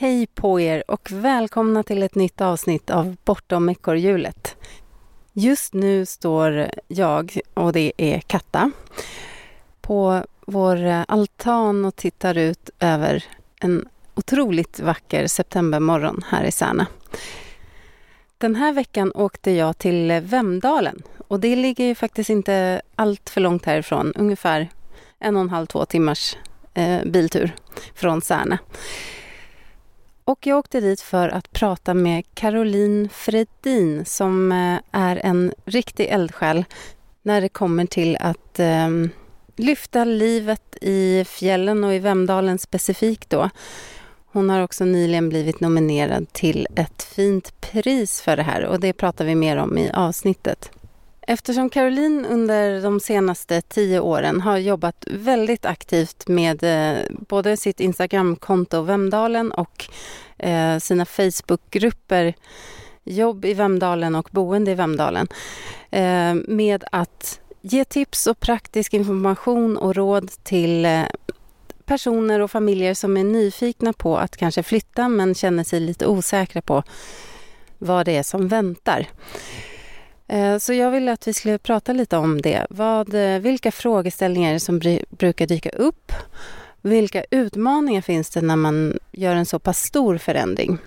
Hej på er och välkomna till ett nytt avsnitt av Bortom ekorrhjulet. Just nu står jag, och det är Katta, på vår altan och tittar ut över en otroligt vacker septembermorgon här i Särna. Den här veckan åkte jag till Vemdalen och det ligger ju faktiskt inte allt för långt härifrån, ungefär en och en halv, två timmars eh, biltur från Särna. Och jag åkte dit för att prata med Caroline Fredin som eh, är en riktig eldsjäl när det kommer till att eh, lyfta livet i fjällen och i Vemdalen specifikt då. Hon har också nyligen blivit nominerad till ett fint pris för det här och det pratar vi mer om i avsnittet. Eftersom Caroline under de senaste tio åren har jobbat väldigt aktivt med eh, både sitt Instagramkonto Vemdalen och eh, sina Facebookgrupper Jobb i Vemdalen och Boende i Vemdalen eh, med att ge tips och praktisk information och råd till personer och familjer som är nyfikna på att kanske flytta men känner sig lite osäkra på vad det är som väntar. Eh, så jag ville att vi skulle prata lite om det. Vad, eh, vilka frågeställningar som brukar dyka upp? Vilka utmaningar finns det när man gör en så pass stor förändring?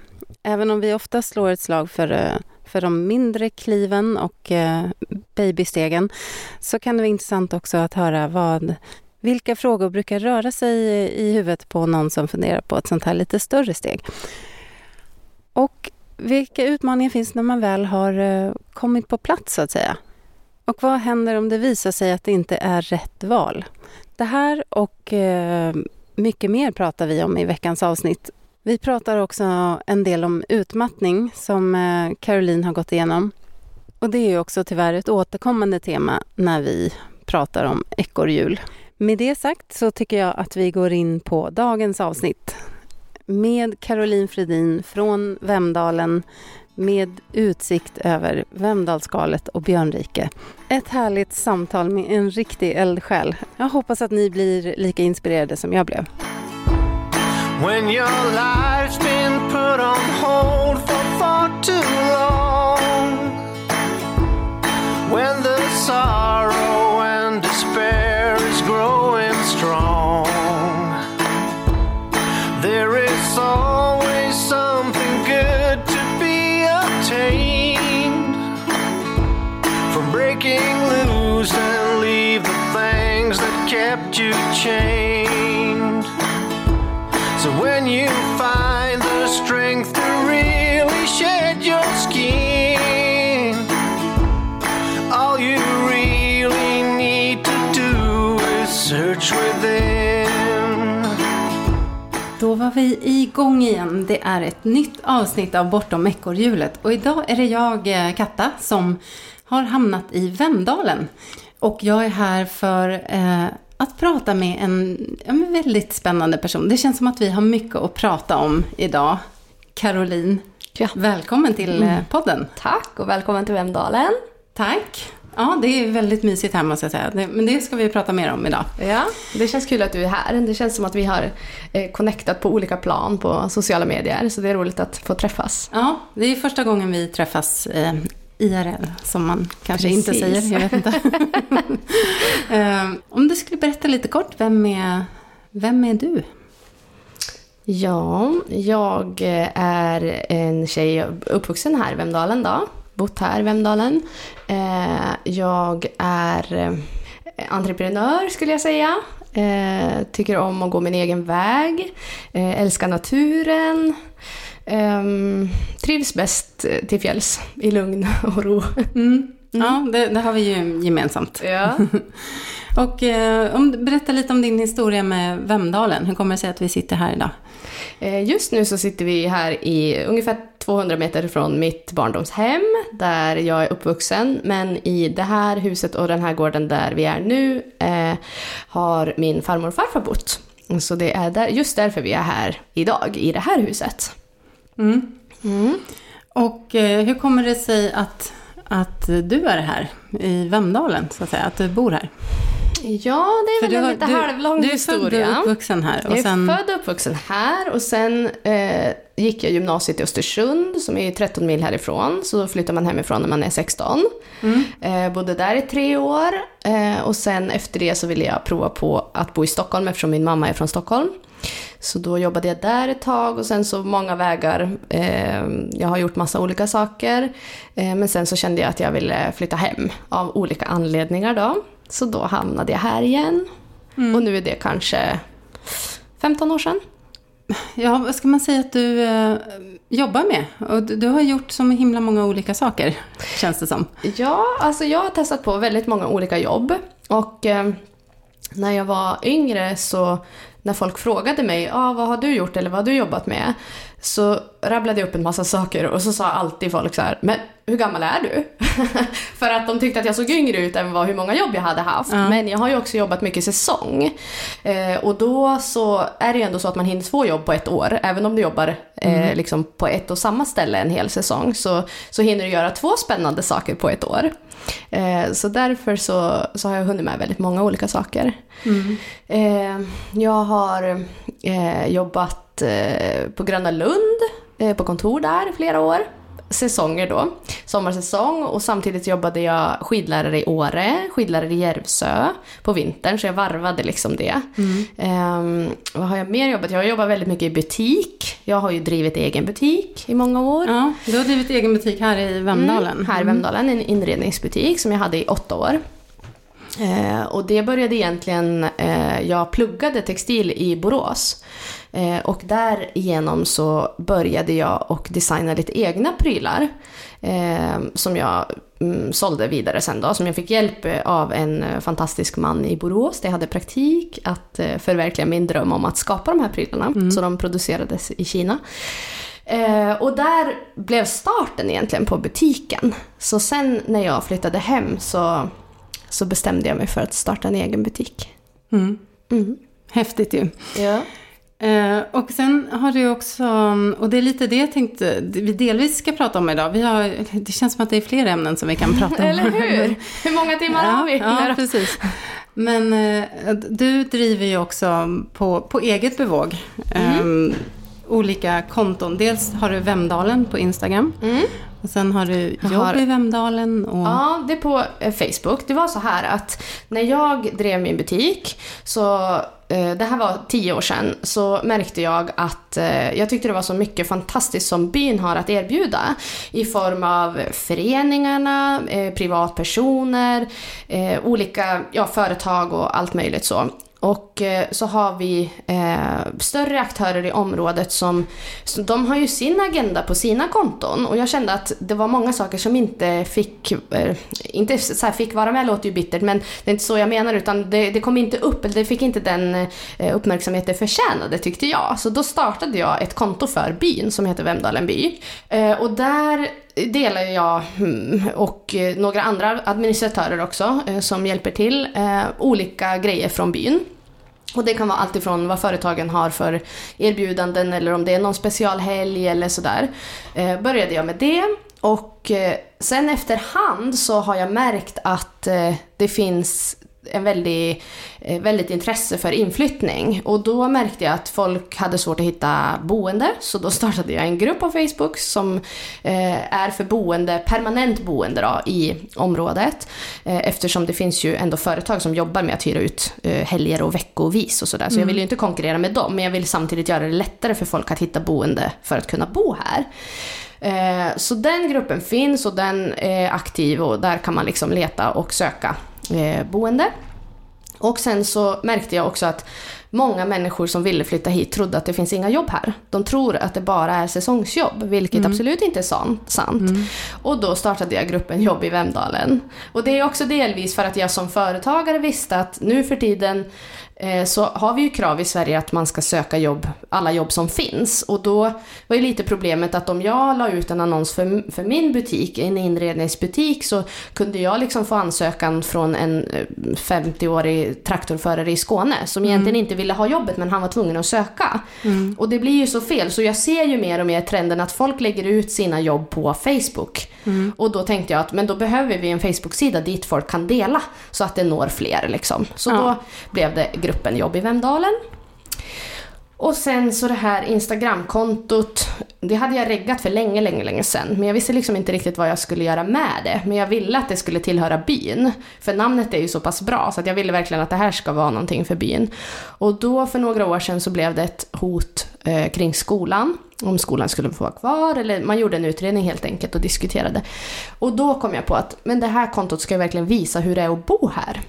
Även om vi ofta slår ett slag för, eh, för de mindre kliven och babystegen så kan det vara intressant också att höra vad, vilka frågor brukar röra sig i huvudet på någon som funderar på ett sånt här lite större steg. Och vilka utmaningar finns när man väl har eh, kommit på plats så att säga? Och vad händer om det visar sig att det inte är rätt val? Det här och eh, mycket mer pratar vi om i veckans avsnitt. Vi pratar också en del om utmattning som eh, Caroline har gått igenom. Och det är också tyvärr ett återkommande tema när vi pratar om ekorrhjul. Med det sagt så tycker jag att vi går in på dagens avsnitt med Caroline Fredin från Vemdalen med utsikt över Vemdalsskalet och Björnrike. Ett härligt samtal med en riktig eldsjäl. Jag hoppas att ni blir lika inspirerade som jag blev. When your life's been put on hold for far too long When the sorrow and despair is growing strong Is always something good to be obtained from breaking loose and leave the things that kept you chained. So when you var vi igång igen. Det är ett nytt avsnitt av Bortom ekorrhjulet. Och idag är det jag, eh, Katta, som har hamnat i Vemdalen. Och jag är här för eh, att prata med en ja, väldigt spännande person. Det känns som att vi har mycket att prata om idag. Caroline, ja. välkommen till eh, mm. podden. Tack och välkommen till Vemdalen. Tack. Ja, det är väldigt mysigt här måste jag säga. men det ska vi prata mer om idag. Ja, det känns kul att du är här. Det känns som att vi har eh, connectat på olika plan på sociala medier. Så det är roligt att få träffas. Ja, det är första gången vi träffas eh, IRL, som man kanske Precis. inte säger. Jag vet inte. eh, om du skulle berätta lite kort, vem är, vem är du? Ja, jag är en tjej uppvuxen här i Vemdalen då bott här i Vemdalen. Eh, jag är eh, entreprenör skulle jag säga. Eh, tycker om att gå min egen väg. älskar naturen. Trivs bäst till fjälls i lugn och ro. Mm. Mm. Ja, det, det, har vi ju gemensamt. Ja. och eh, om, berätta lite om din historia med Vemdalen. Hur kommer det sig att vi sitter här idag? Eh, just nu så sitter vi här i ungefär 200 meter från mitt barndomshem där jag är uppvuxen. Men i det här huset och den här gården där vi är nu eh, har min farmor och farfar bott. Så det är där, just därför vi är här idag, i det här huset. Mm. Mm. Och eh, hur kommer det sig att, att du är här i Vemdalen, så att säga, att du bor här? Ja, det är För väl en lite du, halvlång du är historia. född och uppvuxen här. Och Jag är sen, född och uppvuxen här och sen eh, gick jag gymnasiet i Östersund som är 13 mil härifrån. Så då flyttar man hemifrån när man är 16. Mm. Eh, bodde där i tre år eh, och sen efter det så ville jag prova på att bo i Stockholm eftersom min mamma är från Stockholm. Så då jobbade jag där ett tag och sen så många vägar. Eh, jag har gjort massa olika saker. Eh, men sen så kände jag att jag ville flytta hem av olika anledningar då. Så då hamnade jag här igen. Mm. Och nu är det kanske 15 år sedan. Ja, vad ska man säga att du eh, jobbar med? Och du, du har gjort så himla många olika saker, känns det som. Ja, alltså jag har testat på väldigt många olika jobb. Och eh, när jag var yngre så när folk frågade mig ah, vad har du gjort eller vad har du jobbat med? Så rabblade jag upp en massa saker och så sa alltid folk så här, men hur gammal är du? För att de tyckte att jag såg yngre ut än vad, hur många jobb jag hade haft. Ja. Men jag har ju också jobbat mycket säsong. Eh, och då så är det ju ändå så att man hinner två jobb på ett år. Även om du jobbar eh, liksom på ett och samma ställe en hel säsong så, så hinner du göra två spännande saker på ett år. Eh, så därför så, så har jag hunnit med väldigt många olika saker. Eh, jag har eh, jobbat eh, på Gröna Lund, eh, på kontor där i flera år. Säsonger då, sommarsäsong och samtidigt jobbade jag skidlärare i Åre, skidlärare i Järvsö på vintern så jag varvade liksom det. Eh, vad har jag mer jobbat? Jag har jobbat väldigt mycket i butik. Jag har ju drivit egen butik i många år. Ja, du har drivit egen butik här i Vemdalen. Mm, här i Vemdalen, en inredningsbutik som jag hade i åtta år. Eh, och det började egentligen, eh, jag pluggade textil i Borås. Eh, och därigenom så började jag och designa lite egna prylar. Eh, som jag mm, sålde vidare sen då, som jag fick hjälp eh, av en eh, fantastisk man i Borås där jag hade praktik att förverkliga min dröm om att skapa de här prylarna. Så de producerades i Kina. Eh, och där blev starten egentligen på butiken. Så sen när jag flyttade hem så, så bestämde jag mig för att starta en egen butik. Mm. Mm. Häftigt ju. Ja. Eh, och sen har du också, och det är lite det jag tänkte vi delvis ska prata om idag. Vi har, det känns som att det är fler ämnen som vi kan prata om. Eller hur? Hur många timmar har vi? Ja, precis. Men eh, du driver ju också på, på eget bevåg Mm. eh, olika konton. Dels har du Vemdalen på Instagram. Mm. Och sen har du jobb har- i Vemdalen. Och, Ja, det är på eh, Facebook. Det var så här att när jag drev min butik, så eh, det här var tio år sedan, så märkte jag att eh, jag tyckte det var så mycket fantastiskt som byn har att erbjuda. I form av föreningarna, privatpersoner, olika ja, företag och allt möjligt så. Och eh, så har vi eh, större aktörer i området som, som, de har ju sin agenda på sina konton och jag kände att det var många saker som inte fick, eh, inte så här fick vara med låter ju bittert men det är inte så jag menar utan det, det kom inte upp, eller det fick inte den eh, uppmärksamhet det förtjänade tyckte jag. Så då startade jag ett konto för byn som heter Vemdalen by. Eh, och där delar jag hmm, och eh, några andra administratörer också eh, som hjälper till eh, olika grejer från byn. Och det kan vara allt ifrån vad företagen har för erbjudanden eller om det är någon specialhelg eller sådär. Eh, började jag med det och eh, sen efterhand så har jag märkt att eh, det finns en väldigt, eh, väldigt intresse för inflyttning. Och då märkte jag att folk hade svårt att hitta boende, så då startade jag en grupp på Facebook som eh, är för boende, permanent boende då, i området. Eh, eftersom det finns ju ändå företag som jobbar med att hyra ut helger och veckovis och sådär. Så jag vill ju inte konkurrera med dem, men jag vill samtidigt göra det lättare för folk att hitta boende för att kunna bo här. Så den gruppen finns och den är aktiv och där kan man liksom leta och söka eh, boende. Och sen så märkte jag också att många människor som ville flytta hit trodde att det finns inga jobb här. De tror att det bara är säsongsjobb, vilket absolut inte är san- sant. Och då startade jag gruppen Jobb i Vemdalen. Och det är också delvis för att jag som företagare visste att nu för tiden så har vi ju krav i Sverige att man ska söka jobb, alla jobb som finns. Och då var ju lite problemet att om jag la ut en annons för, för min butik, en inredningsbutik, så kunde jag liksom få ansökan från en eh, 50-årig traktorförare i Skåne som egentligen inte ville ha jobbet men han var tvungen att söka. Och det blir ju så fel, så jag ser ju mer och mer trenden att folk lägger ut sina jobb på Facebook. Och då tänkte jag att men då behöver vi en Facebook-sida dit folk kan dela så att det når fler liksom. Så Ja. då blev det gruppen Jobb i Vemdalen. Och sen så det här Instagramkontot, det hade jag reggat för länge, länge, länge sedan. Men jag visste liksom inte riktigt vad jag skulle göra med det. Men jag ville att det skulle tillhöra byn. För namnet är ju så pass bra, så att jag ville verkligen att det här ska vara någonting för byn. Och då för några år sedan så blev det ett hot eh, kring skolan. Om skolan skulle få vara kvar, eller man gjorde en utredning helt enkelt och diskuterade. Och då kom jag på att men det här kontot ska ju verkligen visa hur det är att bo här.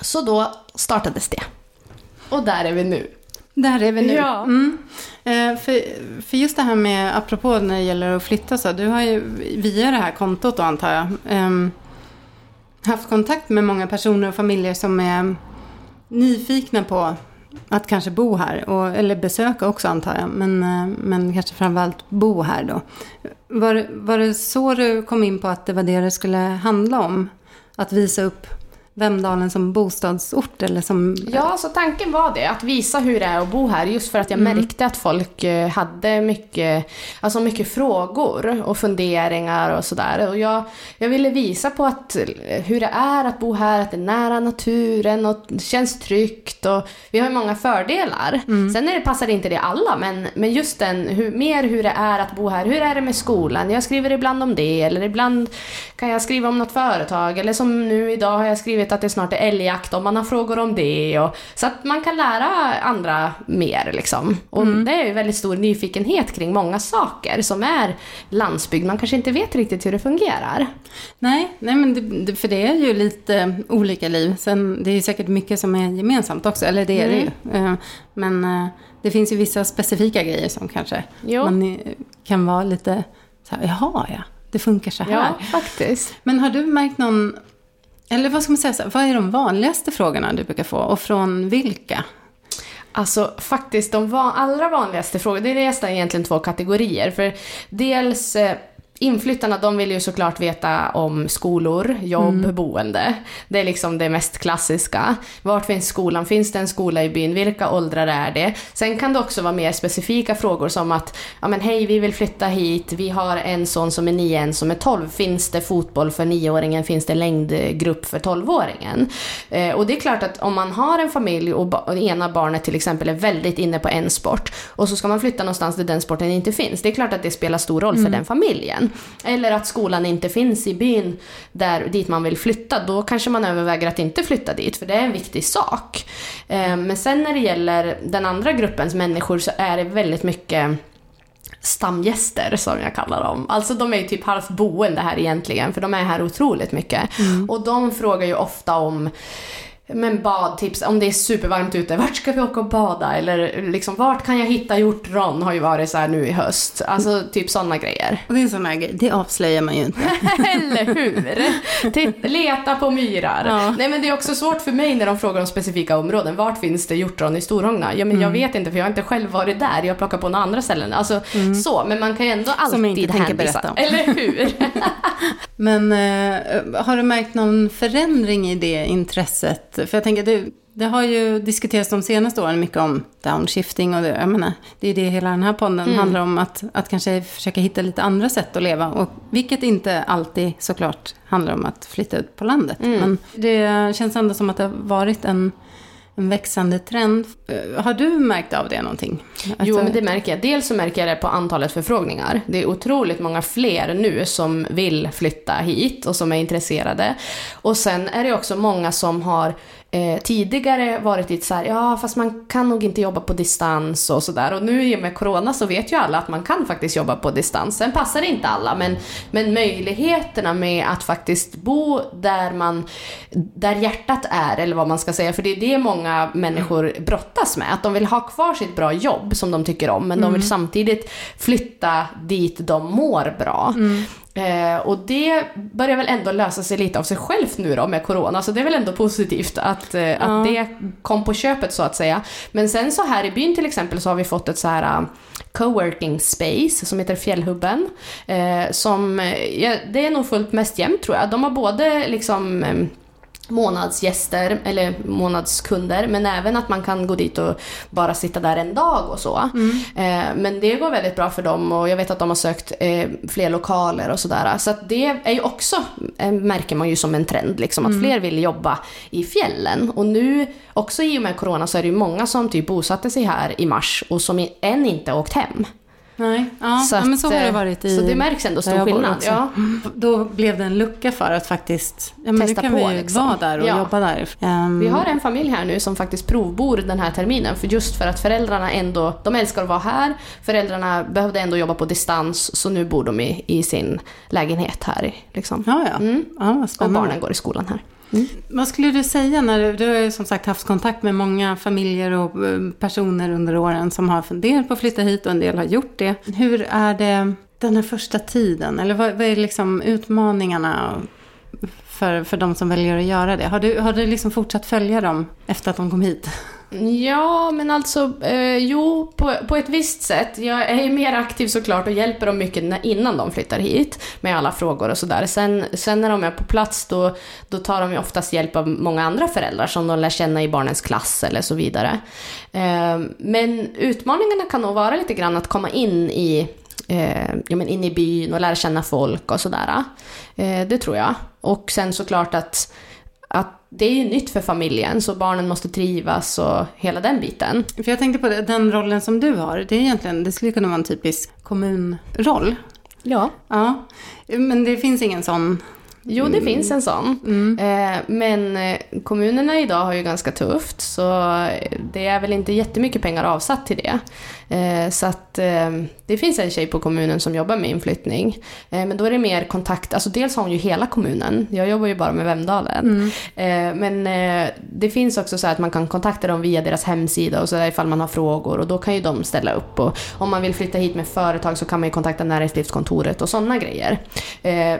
Så då startades det. Och där är vi nu. Där är vi nu. Ja. Mm. Eh, för, för just det här med, apropå när det gäller att flytta så, du har ju via det här kontot då antar jag, ehm, haft kontakt med många personer och familjer som är nyfikna på att kanske bo här, och, eller besöka också antar jag, men, eh, men kanske framförallt bo här då. Var, var det så du kom in på att det var det det skulle handla om? Att visa upp Vemdalen som bostadsort eller som... Ja, så tanken var det, att visa hur det är att bo här, just för att jag märkte att folk eh, hade mycket, alltså mycket frågor och funderingar och sådär. Och jag, jag ville visa på att, eh, hur det är att bo här, att det är nära naturen och det känns tryggt och vi har ju många fördelar. Sen är det, passar inte det alla, men, men just den, hur, mer hur det är att bo här, hur är det med skolan? Jag skriver ibland om det, eller ibland kan jag skriva om något företag, eller som nu idag har jag skrivit att det snart är älgjakt om man har frågor om det. Och, så att man kan lära andra mer liksom. Och det är ju väldigt stor nyfikenhet kring många saker som är landsbygd. Man kanske inte vet riktigt hur det fungerar. Nej, nej men det, för det är ju lite olika liv. Sen, det är ju säkert mycket som är gemensamt också, eller det är det ju. Eh, Men eh, det finns ju vissa specifika grejer som kanske Jo. man eh, kan vara lite så här, jaha ja, det funkar så här. Ja, faktiskt. Men har du märkt någon, eller vad ska man säga, så här, vad är de vanligaste frågorna du brukar få och från vilka? Alltså faktiskt, de allra vanligaste frågorna, det är nästan egentligen två kategorier. För dels eh, Inflyttarna de vill ju såklart veta om skolor, jobb, boende. Det är liksom det mest klassiska. Vart finns skolan? Finns det en skola i byn? Vilka åldrar är det? Sen kan det också vara mer specifika frågor som att ja men hej, vi vill flytta hit, vi har en son som är 9, en som är 12. Finns det fotboll för 9-åringen? Finns det längdgrupp för 12-åringen? Eh, och det är klart att om man har en familj och, ba- och ena barnet till exempel är väldigt inne på en sport och så ska man flytta någonstans där den sporten inte finns. Det är klart att det spelar stor roll för den familjen. Eller att skolan inte finns i byn där, dit man vill flytta. Då kanske man överväger att inte flytta dit för det är en viktig sak. Eh, men sen när det gäller den andra gruppens människor så är det väldigt mycket stamgäster som jag kallar dem. Alltså de är ju typ halvt boende här egentligen för de är här otroligt mycket. Och de frågar ju ofta om men badtips, om det är supervarmt ute, vart ska vi åka och bada? Eller liksom, vart kan jag hitta hjortron? Har ju varit så nu i höst. Alltså typ sådana grejer. Och det är en sån här grej, det avslöjar man ju inte. Eller hur? Titt, leta på myrar. Ja. Nej men det är också svårt för mig när de frågar om specifika områden. Vart finns det hjortron i Storhångna? Ja men jag Mm. vet inte för jag har inte själv varit där. Jag plockar på några andra ställen. Alltså så, men man kan ju ändå alltid Som jag inte tänker berätta om. Eller hur? Men eh, har du märkt någon förändring i det intresset? För jag tänker, det, det har ju diskuterats de senaste åren mycket om downshifting och det, jag menar, det är det hela den här podden handlar om, att, att kanske försöka hitta lite andra sätt att leva. Och, vilket inte alltid såklart handlar om att flytta ut på landet. Men det känns ändå som att det har varit en, en växande trend. Eh, Har du märkt av det någonting? Jo, Alltså- men det märker jag. Dels så märker jag det på antalet förfrågningar. Det är otroligt många fler nu som vill flytta hit och som är intresserade. Och sen är det också många som har eh, tidigare varit lite så här, ja fast man kan nog inte jobba på distans och sådär. Och nu i och med corona så vet ju alla att man kan faktiskt jobba på distans. Sen passar det inte alla, men, men möjligheterna med att faktiskt bo där man, där hjärtat är, eller vad man ska säga, för det är det många människor brottas med. Att de vill ha kvar sitt bra jobb som de tycker om, men de vill samtidigt flytta dit de mår bra. Eh, och det börjar väl ändå lösa sig lite av sig självt nu då med corona, så det är väl ändå positivt att, eh, Ja. att det kom på köpet så att säga. Men sen så här i byn till exempel så har vi fått ett så här uh, coworking space som heter Fjällhubben. Eh, som, eh, ja, det är nog fullt mest jämnt tror jag. De har både liksom månadsgäster eller månadskunder men även att man kan gå dit och bara sitta där en dag och så. Mm. Eh, men det går väldigt bra för dem och jag vet att de har sökt eh, fler lokaler och sådär. Så att det är ju också, eh, märker man ju som en trend, liksom, att mm. fler vill jobba i fjällen. Och nu, också i och med corona, så är det ju många som typ bosatte sig här i mars och som än inte åkt hem. Nej, ja, så, att, ja, men så har det eh, varit i... Så det märks ändå stor skillnad. Ja. Då blev det en lucka för att faktiskt, ja men Testa nu kan på, vi liksom. vara där och ja. jobba där. Um... Vi har en familj här nu som faktiskt provbor den här terminen, för just för att föräldrarna ändå, de älskar att vara här, föräldrarna behövde ändå jobba på distans, så nu bor de i, i sin lägenhet här. Liksom. Ja, ja. Mm. ja och barnen går i skolan här. Mm. Vad skulle du säga när du, du har ju som sagt haft kontakt med många familjer och eh, personer under åren som har funderat på att flytta hit och en del har gjort det. Hur är det den här första tiden? Eller vad, vad är liksom utmaningarna för, för de som väljer att göra det? Har du, har du liksom fortsatt följa dem efter att de kom hit? Ja, men alltså, eh, jo, på, på ett visst sätt. Jag är ju mer aktiv såklart och hjälper dem mycket när, innan de flyttar hit med alla frågor och sådär. Sen, sen när de är på plats då, då tar de ju oftast hjälp av många andra föräldrar som de lär känna i barnens klass eller så vidare. Eh, men utmaningarna kan nog vara lite grann att komma in i eh, ja, men in i byn och lära känna folk och sådär. Eh, det tror jag. Och sen såklart att att det är ju nytt för familjen, så barnen måste trivas och hela den biten. För jag tänkte på det, den rollen som du har, det är egentligen, det skulle kunna vara en typisk kommunroll. Ja. Ja, men det finns ingen sån Jo, det mm. finns en sån. Mm. Eh, men eh, kommunerna idag har ju ganska tufft, så det är väl inte jättemycket pengar avsatt till det. Eh, så att eh, det finns en tjej på kommunen som jobbar med inflyttning. Eh, men då är det mer kontakt, alltså dels har hon ju hela kommunen. Jag jobbar ju bara med Vemdalen. Mm. Men det finns också så att man kan kontakta dem via deras hemsida och så ifall man har frågor och då kan ju de ställa upp. Och om man vill flytta hit med företag så kan man ju kontakta näringslivskontoret och sådana grejer.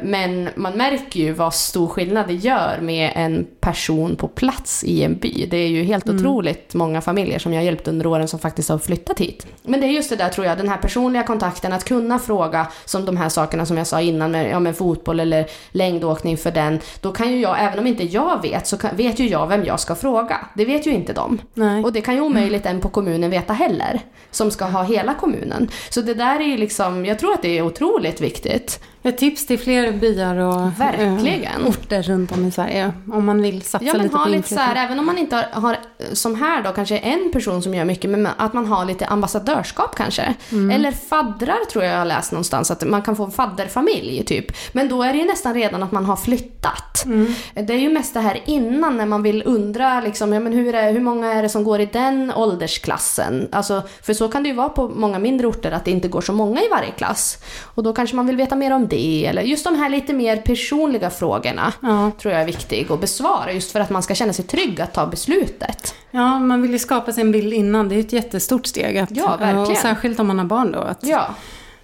Men man märker ju vad stor skillnad det gör med en person på plats i en by. Det är ju helt mm. otroligt många familjer som jag har hjälpt under åren som faktiskt har flyttat hit. Men det är just det där tror jag, den här personliga kontakten, att kunna fråga som de här sakerna som jag sa innan med, ja, med fotboll eller längdåkning för den. Då kan ju jag, även om inte jag vet, så kan, vet ju jag vem jag ska fråga. Det vet ju inte de. Nej. Och det kan ju omöjligt en på kommunen veta heller, som ska ha hela kommunen. Så det där är ju liksom, jag tror att det är otroligt viktigt. Ett tips till fler byar och Verkligen. Äh, orter runt om i Sverige. Om man vill satsa ja, men lite ha på lite så här, Även om man inte har, har, som här då, kanske en person som gör mycket, men att man har lite ambassadörskap kanske. Mm. Eller faddrar tror jag jag har läst någonstans, att man kan få en fadderfamilj typ. Men då är det ju nästan redan att man har flyttat. Mm. Det är ju mest det här innan när man vill undra liksom, ja, men hur, är, hur många är det som går i den åldersklassen? Alltså, för så kan det ju vara på många mindre orter att det inte går så många i varje klass. Och då kanske man vill veta mer om det. Eller just de här lite mer personliga frågorna ja. tror jag är viktiga att besvara. Just för att man ska känna sig trygg att ta beslutet. Ja, man vill ju skapa sig en bild innan. Det är ett jättestort steg. Att, ja, verkligen. Och särskilt om man har barn då. Att, ja.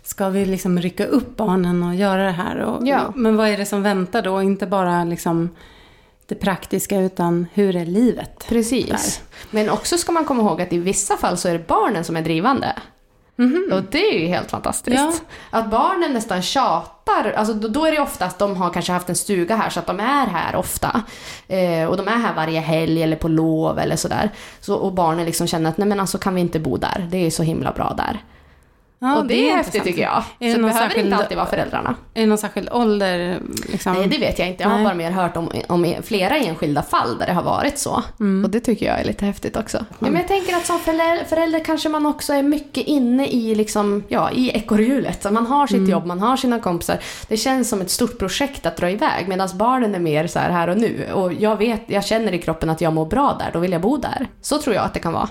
Ska vi liksom rycka upp barnen och göra det här? Och, ja. Men vad är det som väntar då? Inte bara liksom det praktiska utan hur är livet? Precis. Där? Men också ska man komma ihåg att i vissa fall så är det barnen som är drivande. Mm -hmm. Och det är ju helt fantastiskt. Ja. Att barnen nästan tjatar, alltså då, då, är det ofta att de har kanske haft en stuga här så att de är här ofta. Eh, och de är här varje helg eller på lov eller sådär. Så, och barnen liksom känner att nej men alltså kan vi inte bo där, det är så himla bra där. Ja, och det, det är, häftigt tycker jag. Är så det behöver särskild, inte alltid vara föräldrarna. Är det någon särskild ålder? Liksom? Nej, det vet jag inte. Jag har Nej. bara mer hört om, om flera enskilda fall där det har varit så. Mm. Och det tycker jag är lite häftigt också. Mm. Ja, men jag tänker att som förälder, förälder kanske man också är mycket inne i, liksom, ja, i ekorrhjulet. Man har sitt mm. jobb, man har sina kompisar. Det känns som ett stort projekt att dra iväg medan barnen är mer så här, här och nu. Och jag vet, jag känner i kroppen att jag mår bra där, då vill jag bo där. Så tror jag att det kan vara.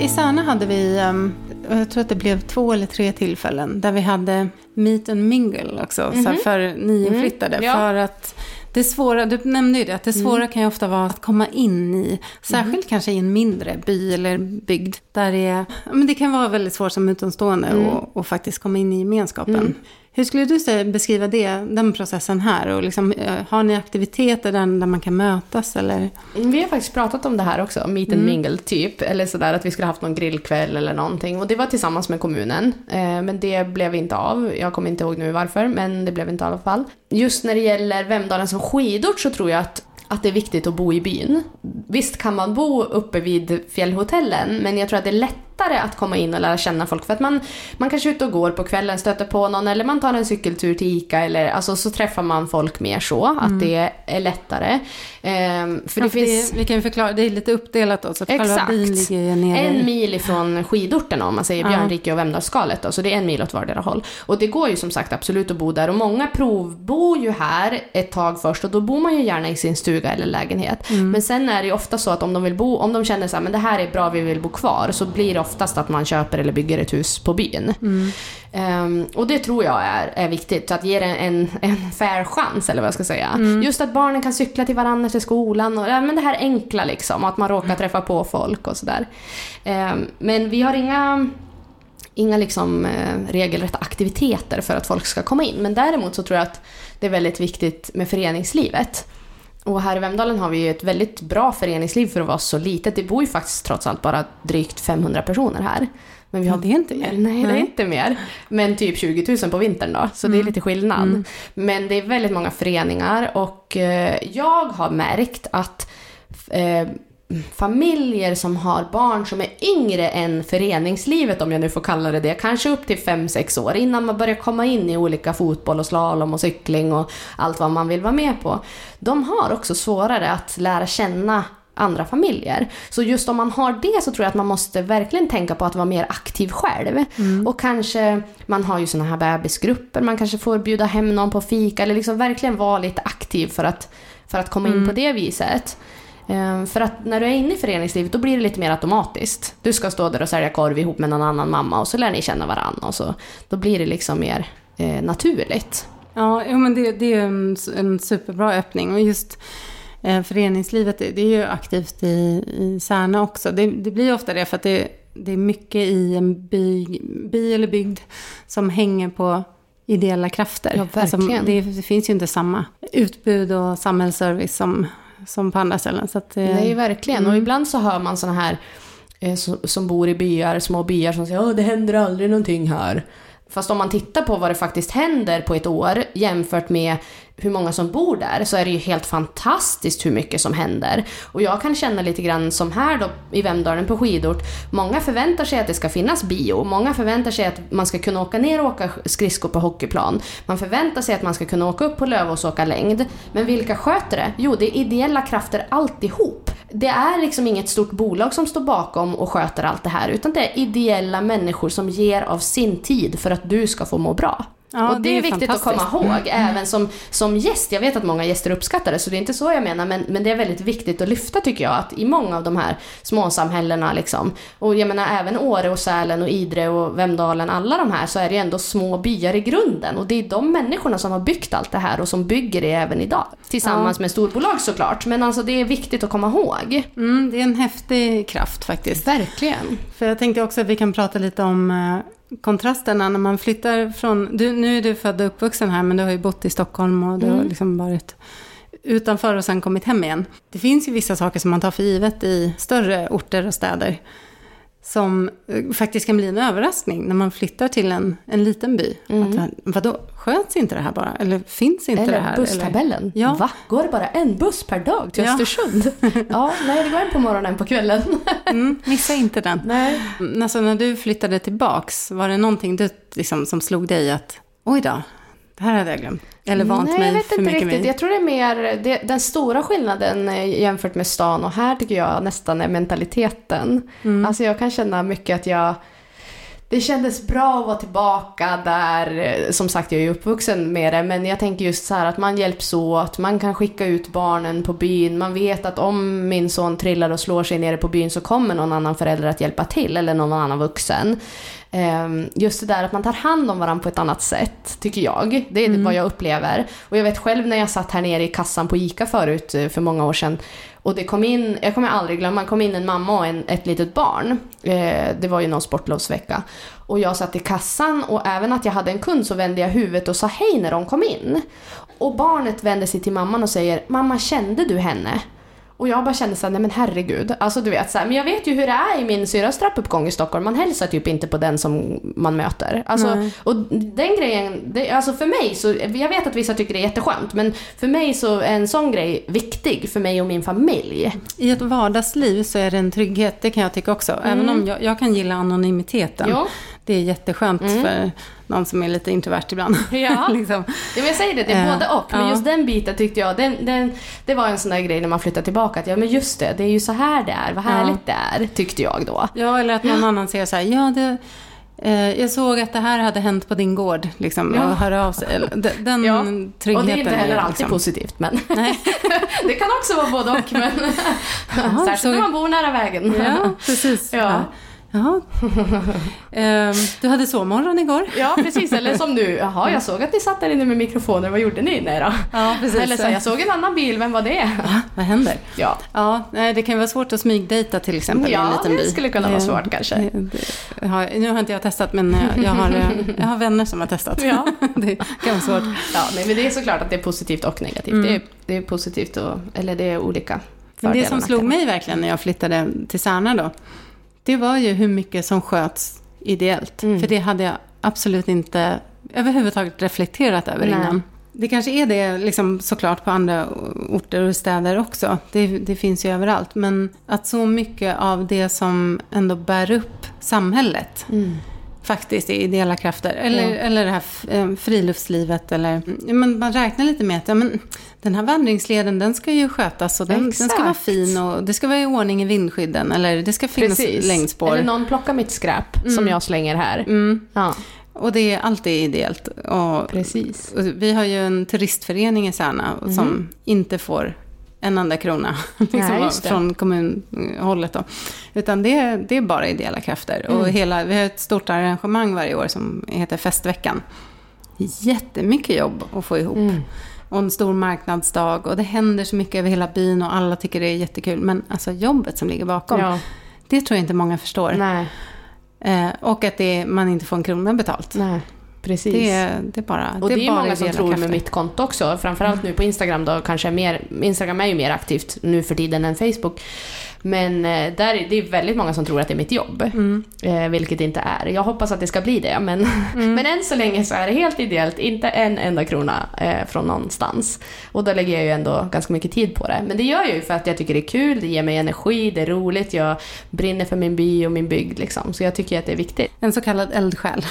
I Särna hade vi, um, jag tror att det blev två eller tre tillfällen, där vi hade meet and mingle också, mm -hmm. för nyinflyttade. Mm. Ja. För att det svåra, du nämnde ju det, att det svåra mm. kan ju ofta vara att komma in i, särskilt mm. kanske i en mindre by eller bygd, där det, är, men det kan vara väldigt svårt som utomstående mm. och, och faktiskt komma in i gemenskapen. Hur skulle du beskriva det, den processen här? Och liksom, eh, har ni aktiviteter där, där man kan mötas? Eller? Vi har faktiskt pratat om det här också, meet and Mm. mingle typ. Eller sådär att vi skulle haft någon grillkväll eller någonting. Och det var tillsammans med kommunen. Eh, men det blev inte av. Jag kommer inte ihåg nu varför, men det blev inte av i alla fall. Just när det gäller Vemdalen som skidort så tror jag att att det är viktigt att bo i byn. Visst kan man bo uppe vid fjällhotellen, men jag tror att det är lättare att komma in och lära känna folk för att man, man kanske är ute och går på kvällen, stöter på någon eller man tar en cykeltur till ICA eller alltså så träffar man folk mer så, att det är lättare. Ehm, för det finns det, vi kan förklara, det är lite uppdelat då, så Exakt. ligger nere en mil ifrån skidorterna om man säger Ja. Björnrike och Vemdalsskalet då, så det är en mil åt vardera håll. Och det går ju som sagt absolut att bo där och många provbor ju här ett tag först och då bor man ju gärna i sin stuga eller lägenhet. Mm. Men sen är det ju ofta så att om de vill bo, om de känner så här, men det här är bra, vi vill bo kvar, så blir det oftast att man köper eller bygger ett hus på byn. Mm. Ehm, och det tror jag är, är viktigt, att ge det en, en fair chans eller vad jag ska säga. Mm. Just att barnen kan cykla till varandra till skolan och ja, men det här enkla liksom, att man råkar träffa på folk och sådär. Ehm, men vi har inga Inga liksom, eh, regelrätta aktiviteter för att folk ska komma in. Men däremot så tror jag att det är väldigt viktigt med föreningslivet. Och här i Vemdalen har vi ju ett väldigt bra föreningsliv för att vara så litet. Det bor ju faktiskt trots allt bara drygt 500 personer här. Men vi har det är inte mer. Nej, det är inte mer. Men typ 20 000 på vintern då, så det är lite skillnad. Men det är väldigt många föreningar och eh, jag har märkt att eh, familjer som har barn som är yngre än föreningslivet, om jag nu får kalla det det, kanske upp till 5-6 år, innan man börjar komma in i olika fotboll och slalom och cykling och allt vad man vill vara med på. De har också svårare att lära känna andra familjer. Så just om man har det så tror jag att man måste verkligen tänka på att vara mer aktiv själv. Och kanske, man har ju såna här bebisgrupper, man kanske får bjuda hem någon på fika eller liksom verkligen vara lite aktiv för att, för att komma in på det viset. Ehm, För att när du är inne i föreningslivet då blir det lite mer automatiskt. Du ska stå där och sälja korv ihop med någon annan mamma och så lär ni känna varandra och så. Då blir det liksom mer eh, naturligt. Ja, men det, det är en, en superbra öppning. Och just eh, föreningslivet, det, det är ju aktivt i, i Särna också. Det, det blir ofta det för att det, det är mycket i en by, by eller bygd som hänger på ideella krafter. Ja, verkligen. Alltså, det, det finns ju inte samma utbud och samhällsservice som, som på andra ställen. Så att, eh, Nej, verkligen. Och ibland så hör man såna här eh, som, som bor i byar, små byar som säger att det händer aldrig någonting här. Fast om man tittar på vad det faktiskt händer på ett år jämfört med hur många som bor där så är det ju helt fantastiskt hur mycket som händer. Och jag kan känna lite grann som här då i Vemdalen på skidort. Många förväntar sig att det ska finnas bio. Många förväntar sig att man ska kunna åka ner och åka skridskor på hockeyplan. Man förväntar sig att man ska kunna åka upp på Lövås och åka längd. Men vilka sköter det? Jo, det är ideella krafter alltihop. Det är liksom inget stort bolag som står bakom och sköter allt det här, utan det är ideella människor som ger av sin tid för att du ska få må bra. Ja, och det, är viktigt att komma ihåg, även som, som gäst. Jag vet att många gäster uppskattar det, så det är inte så jag menar, men, men det är väldigt viktigt att lyfta tycker jag, att i många av de här småsamhällena liksom, och jag menar även Åre och Sälen och Idre och Vemdalen, alla de här, så är det ändå små byar i grunden. Och det är de människorna som har byggt allt det här och som bygger det även idag. Tillsammans med storbolag såklart, men alltså det är viktigt att komma ihåg. Mm, det är en häftig kraft faktiskt. Verkligen. För jag tänkte också att vi kan prata lite om eh, kontrasterna när man flyttar från... Du, nu är du född och uppvuxen här, men du har ju bott i Stockholm och du har Mm. liksom varit utanför och sen kommit hem igen. Det finns ju vissa saker som man tar för givet i större orter och städer som eh, faktiskt kan bli en överraskning när man flyttar till en, en liten by. Mm. Att, vadå, sköts inte det här bara? Eller finns inte det Eller här? busstabellen. Ja. Va? Går det bara en buss per dag till Ja. Östersund? ja, nej det går en på morgonen, en på kvällen. Eller, mm, missa inte den. nej. Mm, Alltså när du flyttade tillbaks, var det någonting du, liksom, som slog dig att oj då, det här hade jag glömt? Eller vant Nej, mig jag vet för inte mycket riktigt. vid? Jag tror det är mer, det, den stora skillnaden eh, jämfört med stan och här tycker jag nästan är mentaliteten. Mm. Alltså jag kan känna mycket att jag det kändes bra att vara tillbaka där. Som sagt, jag är ju uppvuxen med det, men jag tänker just så här att man hjälps åt, man kan skicka ut barnen på byn, man vet att om min son trillar och slår sig nere på byn så kommer någon annan förälder att hjälpa till, eller någon annan vuxen. Ehm, Just det där att man tar hand om varandra på ett annat sätt, tycker jag. Det är vad jag upplever. Och jag vet själv när jag satt här nere i kassan på ICA förut, eh, för många år sedan, och det kom in, jag kommer aldrig glömma, det kom in en mamma och en, ett litet barn. Eh, det var ju någon sportlovsvecka. Och jag satt i kassan och även att jag hade en kund så vände jag huvudet och sa hej när de kom in. Och barnet vände sig till mamman och säger “Mamma, kände du henne?” Och jag bara kände såhär, nej men herregud. Alltså du vet, så här, men jag vet ju hur det är i min syrras trappuppgång i Stockholm. Man hälsar typ inte på den som man möter. Alltså, och den grejen, det, alltså för mig så, jag vet att vissa tycker det är jätteskönt, men för mig så är en sån grej viktig för mig och min familj. I ett vardagsliv så är det en trygghet, det kan jag tycka också. Även om jag, jag kan gilla anonymiteten. Jo. Det är jätteskönt för någon som är lite introvert ibland. Ja. liksom. Ja, men jag säger det, det är Eh, både och. Men ja. just den biten tyckte jag, den, den, det var en sån där grej när man flyttar tillbaka. Att, ja men just det, det är ju så här det är. Vad härligt det är, tyckte jag då. Ja, eller att någon annan säger så här, ja det, eh, jag såg att det här hade hänt på din gård, liksom, Ja. och hör av sig. Den Ja. tryggheten. Och det är inte heller ju alltid liksom- positivt, men Nej. det kan också vara både och. Men särskilt så- när man bor nära vägen. Ja, precis. Ja. Jaha. Ehm, du hade sovmorgon igår. Ja, precis. Eller som nu, jaha, jag såg att ni satt där inne med mikrofoner, vad gjorde ni? Nej då. Ja, precis. Eller så, jag såg en annan bil, vem var det? Va? Vad händer? Ja, Ja, det kan ju vara svårt att smygdejta till exempel i en ja liten by. det skulle kunna vara Det- svårt kanske. har, nu har inte jag testat, men jag, jag, har, eh, jag har vänner som har testat. Ja. det kan vara svårt. Ja, men det är såklart att det är positivt och negativt. Mm. Det, är, det är positivt och, eller det är olika Men det som slog mig verkligen när jag flyttade till Särna då, det var ju hur mycket som sköts ideellt. Mm. För det hade jag absolut inte överhuvudtaget reflekterat över Nej. innan. Det kanske är det liksom, såklart på andra orter och städer också. Det, det finns ju överallt. Men att så mycket av det som ändå bär upp samhället Mm. Faktiskt är ideella krafter. Eller, Ja. eller det här eh, friluftslivet. Eller, ja, men man räknar lite med att ja, men, den här vandringsleden den ska ju skötas och den, den ska vara fin och det ska vara i ordning i vindskydden. Eller det ska finnas längdspår. Eller någon plockar mitt skräp som jag slänger här. Mm. Ja, Och det är alltid ideellt. Och, precis. och vi har ju en turistförening i Särna som inte får en enda krona liksom, det. från kommunhållet. Då. Utan det, är- det är bara ideella krafter. Mm. Och hela, vi har ett stort arrangemang varje år som heter Festveckan. Jättemycket jobb att få ihop. Mm. Och en stor marknadsdag och det händer så mycket över hela byn och alla tycker det är jättekul. Men alltså jobbet som ligger bakom, Ja, det tror jag inte många förstår. Eh, och att det, man inte får en krona betalt. nej, precis. Det det bara och det är, är många som tror med mitt konto också. Framförallt nu på Instagram då kanske mer, Instagram är ju mer aktivt nu för tiden än Facebook. Men eh, där, är- det är väldigt många som tror att det är mitt jobb. Mm. Eh, vilket det inte är. Jag hoppas att det ska bli det. Men, men än så länge så är det helt ideellt. Inte en enda krona eh, från någonstans. Och då lägger jag ju ändå ganska mycket tid på det. Men det gör jag ju för att jag tycker det är kul, det ger mig energi, det är roligt, jag brinner för min by och min bygd liksom. Så jag tycker att det är viktigt. En så kallad eldsjäl.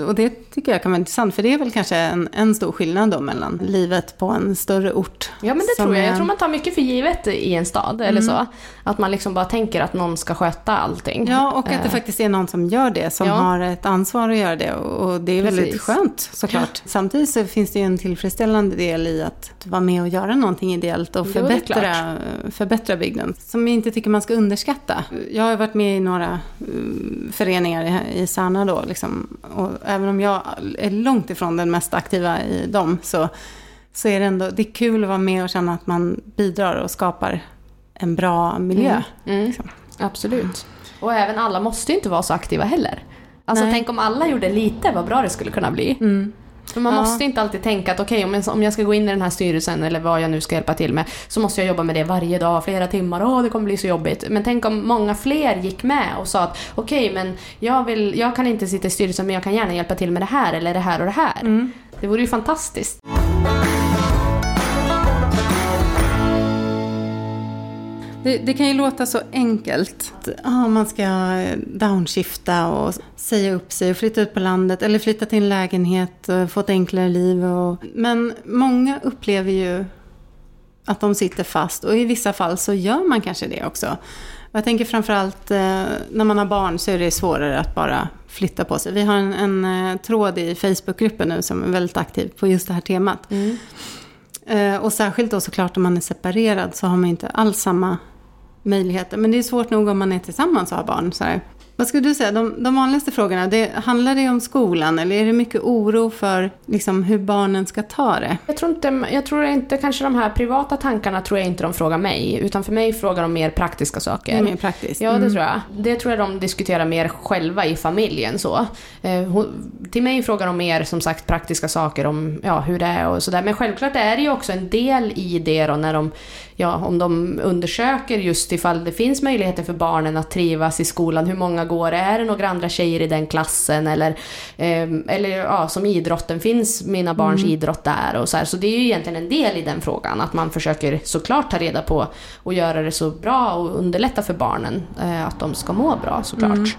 och det tycker jag kan vara intressant, för det är väl kanske en, en stor skillnad då mellan livet på en större ort. Ja men det tror jag. Jag tror man tar mycket för givet i en stad eller så. Att man liksom bara tänker att någon ska sköta allting. Ja, och att det Eh, faktiskt är någon som gör det, som Ja. har ett ansvar att göra det. Och det är väldigt Precis. skönt såklart. Samtidigt så finns det ju en tillfredsställande del i att vara med och göra någonting ideellt och förbättra, förbättra bygden. Som jag inte tycker man ska underskatta. Jag har varit med i några mm, föreningar i, i Särna då. Liksom, och även om jag är långt ifrån den mest aktiva i dem så, så är det ändå det är kul att vara med och känna att man bidrar och skapar en bra miljö. Mm. liksom. Absolut. Och även alla måste ju inte vara så aktiva heller. Alltså Nej. tänk om alla gjorde lite, vad bra det skulle kunna bli. Mm. För man Ja. måste inte alltid tänka att okej, om, jag, om jag ska gå in i den här styrelsen eller vad jag nu ska hjälpa till med så måste jag jobba med det varje dag, flera timmar, åh det kommer bli så jobbigt. Men tänk om många fler gick med och sa att okej, men jag, vill, jag kan inte sitta i styrelsen men jag kan gärna hjälpa till med det här eller det här och det här. Mm. Det vore ju fantastiskt. Det, det kan ju låta så enkelt. Ah, man ska downshifta och säga upp sig och flytta ut på landet eller flytta till en lägenhet och få ett enklare liv. Och, men många upplever ju att de sitter fast och i vissa fall så gör man kanske det också. Jag tänker framförallt eh, när man har barn så är det svårare att bara flytta på sig. Vi har en, en eh, tråd i Facebookgruppen nu som är väldigt aktiv på just det här temat. Eh, och särskilt då såklart om man är separerad så har man inte alls samma möjligheter. Men det är svårt nog om man är tillsammans och har barn. Så här. Vad skulle du säga, de, de vanligaste frågorna, det, handlar det om skolan eller är det mycket oro för liksom, hur barnen ska ta det? Jag tror, inte, jag tror inte kanske de här privata tankarna tror jag inte de frågar mig, utan för mig frågar de mer praktiska saker. Mer praktiskt? Ja, det tror jag. Det tror jag de diskuterar mer själva i familjen. så. Eh, till mig frågar de mer som sagt praktiska saker om ja, hur det är och sådär. Men självklart är det ju också en del i det då när de, ja, om de undersöker just ifall det finns möjligheter för barnen att trivas i skolan, hur många går det? Är det några andra tjejer i den klassen? Eller, eh, eller ja, som idrotten, finns mina barns mm. idrott där? Och så, här. så det är ju egentligen en del i den frågan, att man försöker såklart ta reda på och göra det så bra och underlätta för barnen eh, att de ska må bra såklart. Mm.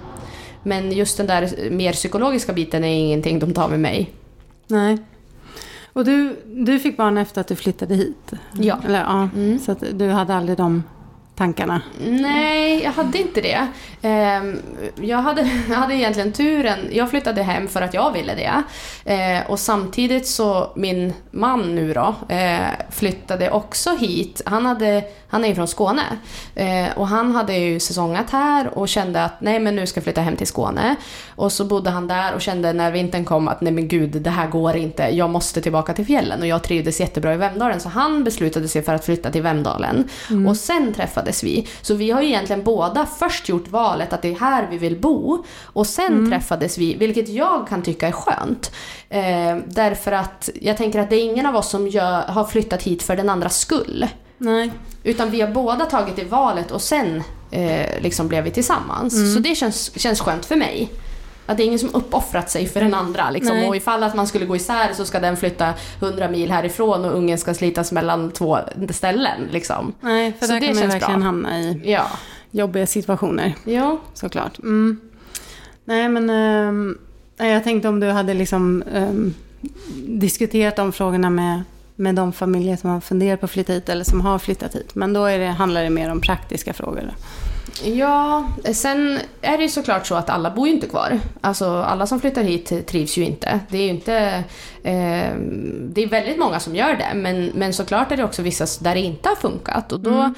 Men just den där mer psykologiska biten är ingenting de tar med mig. Nej. Och du, du fick barn efter att du flyttade hit? Ja. Eller, ja mm. Så att du hade aldrig de tankarna? Nej, jag hade inte det. Ehm, jag hade, jag hade egentligen turen, jag flyttade hem för att jag ville det. Eh, och samtidigt så, min man nu då, eh, flyttade också hit. Han, hade, han är ju från Skåne. Eh, och han hade ju säsongat här och kände att nej men nu ska jag flytta hem till Skåne. Och så bodde han där och kände när vintern kom att nej men gud, det här går inte. Jag måste tillbaka till fjällen. Och jag trivdes jättebra i Vemdalen så han beslutade sig för att flytta till Vemdalen. Mm. Och sen träffades vi. Så vi har ju egentligen båda först gjort valet att det är här vi vill bo. Och sen mm. träffades vi, vilket jag kan tycka är skönt. Eh, därför att jag tänker att det är ingen av oss som gör, har flyttat hit för den andras skull. Nej. Utan vi har båda tagit det valet och sen eh, liksom blev vi tillsammans. Mm. Så det känns, känns skönt för mig. Att det är ingen som uppoffrat sig för den andra. Liksom. Och ifall att man skulle gå isär så ska den flytta 100 mil härifrån och ungen ska slitas mellan två ställen. Liksom. Nej, för så där det kan man verkligen bra. hamna i ja. jobbiga situationer. Ja. Såklart. Mm. Nej, men äh, jag tänkte om du hade liksom äh, diskuterat de frågorna med med de familjer som har funderat på att flytta hit eller som har flyttat hit. Men då är det, handlar det mer om praktiska frågor. Då. Ja, sen är det ju såklart så att alla bor ju inte kvar. Alltså alla som flyttar hit trivs ju inte. Det är ju inte... Eh, det är väldigt många som gör det, men, men såklart är det också vissa där det inte har funkat. Och då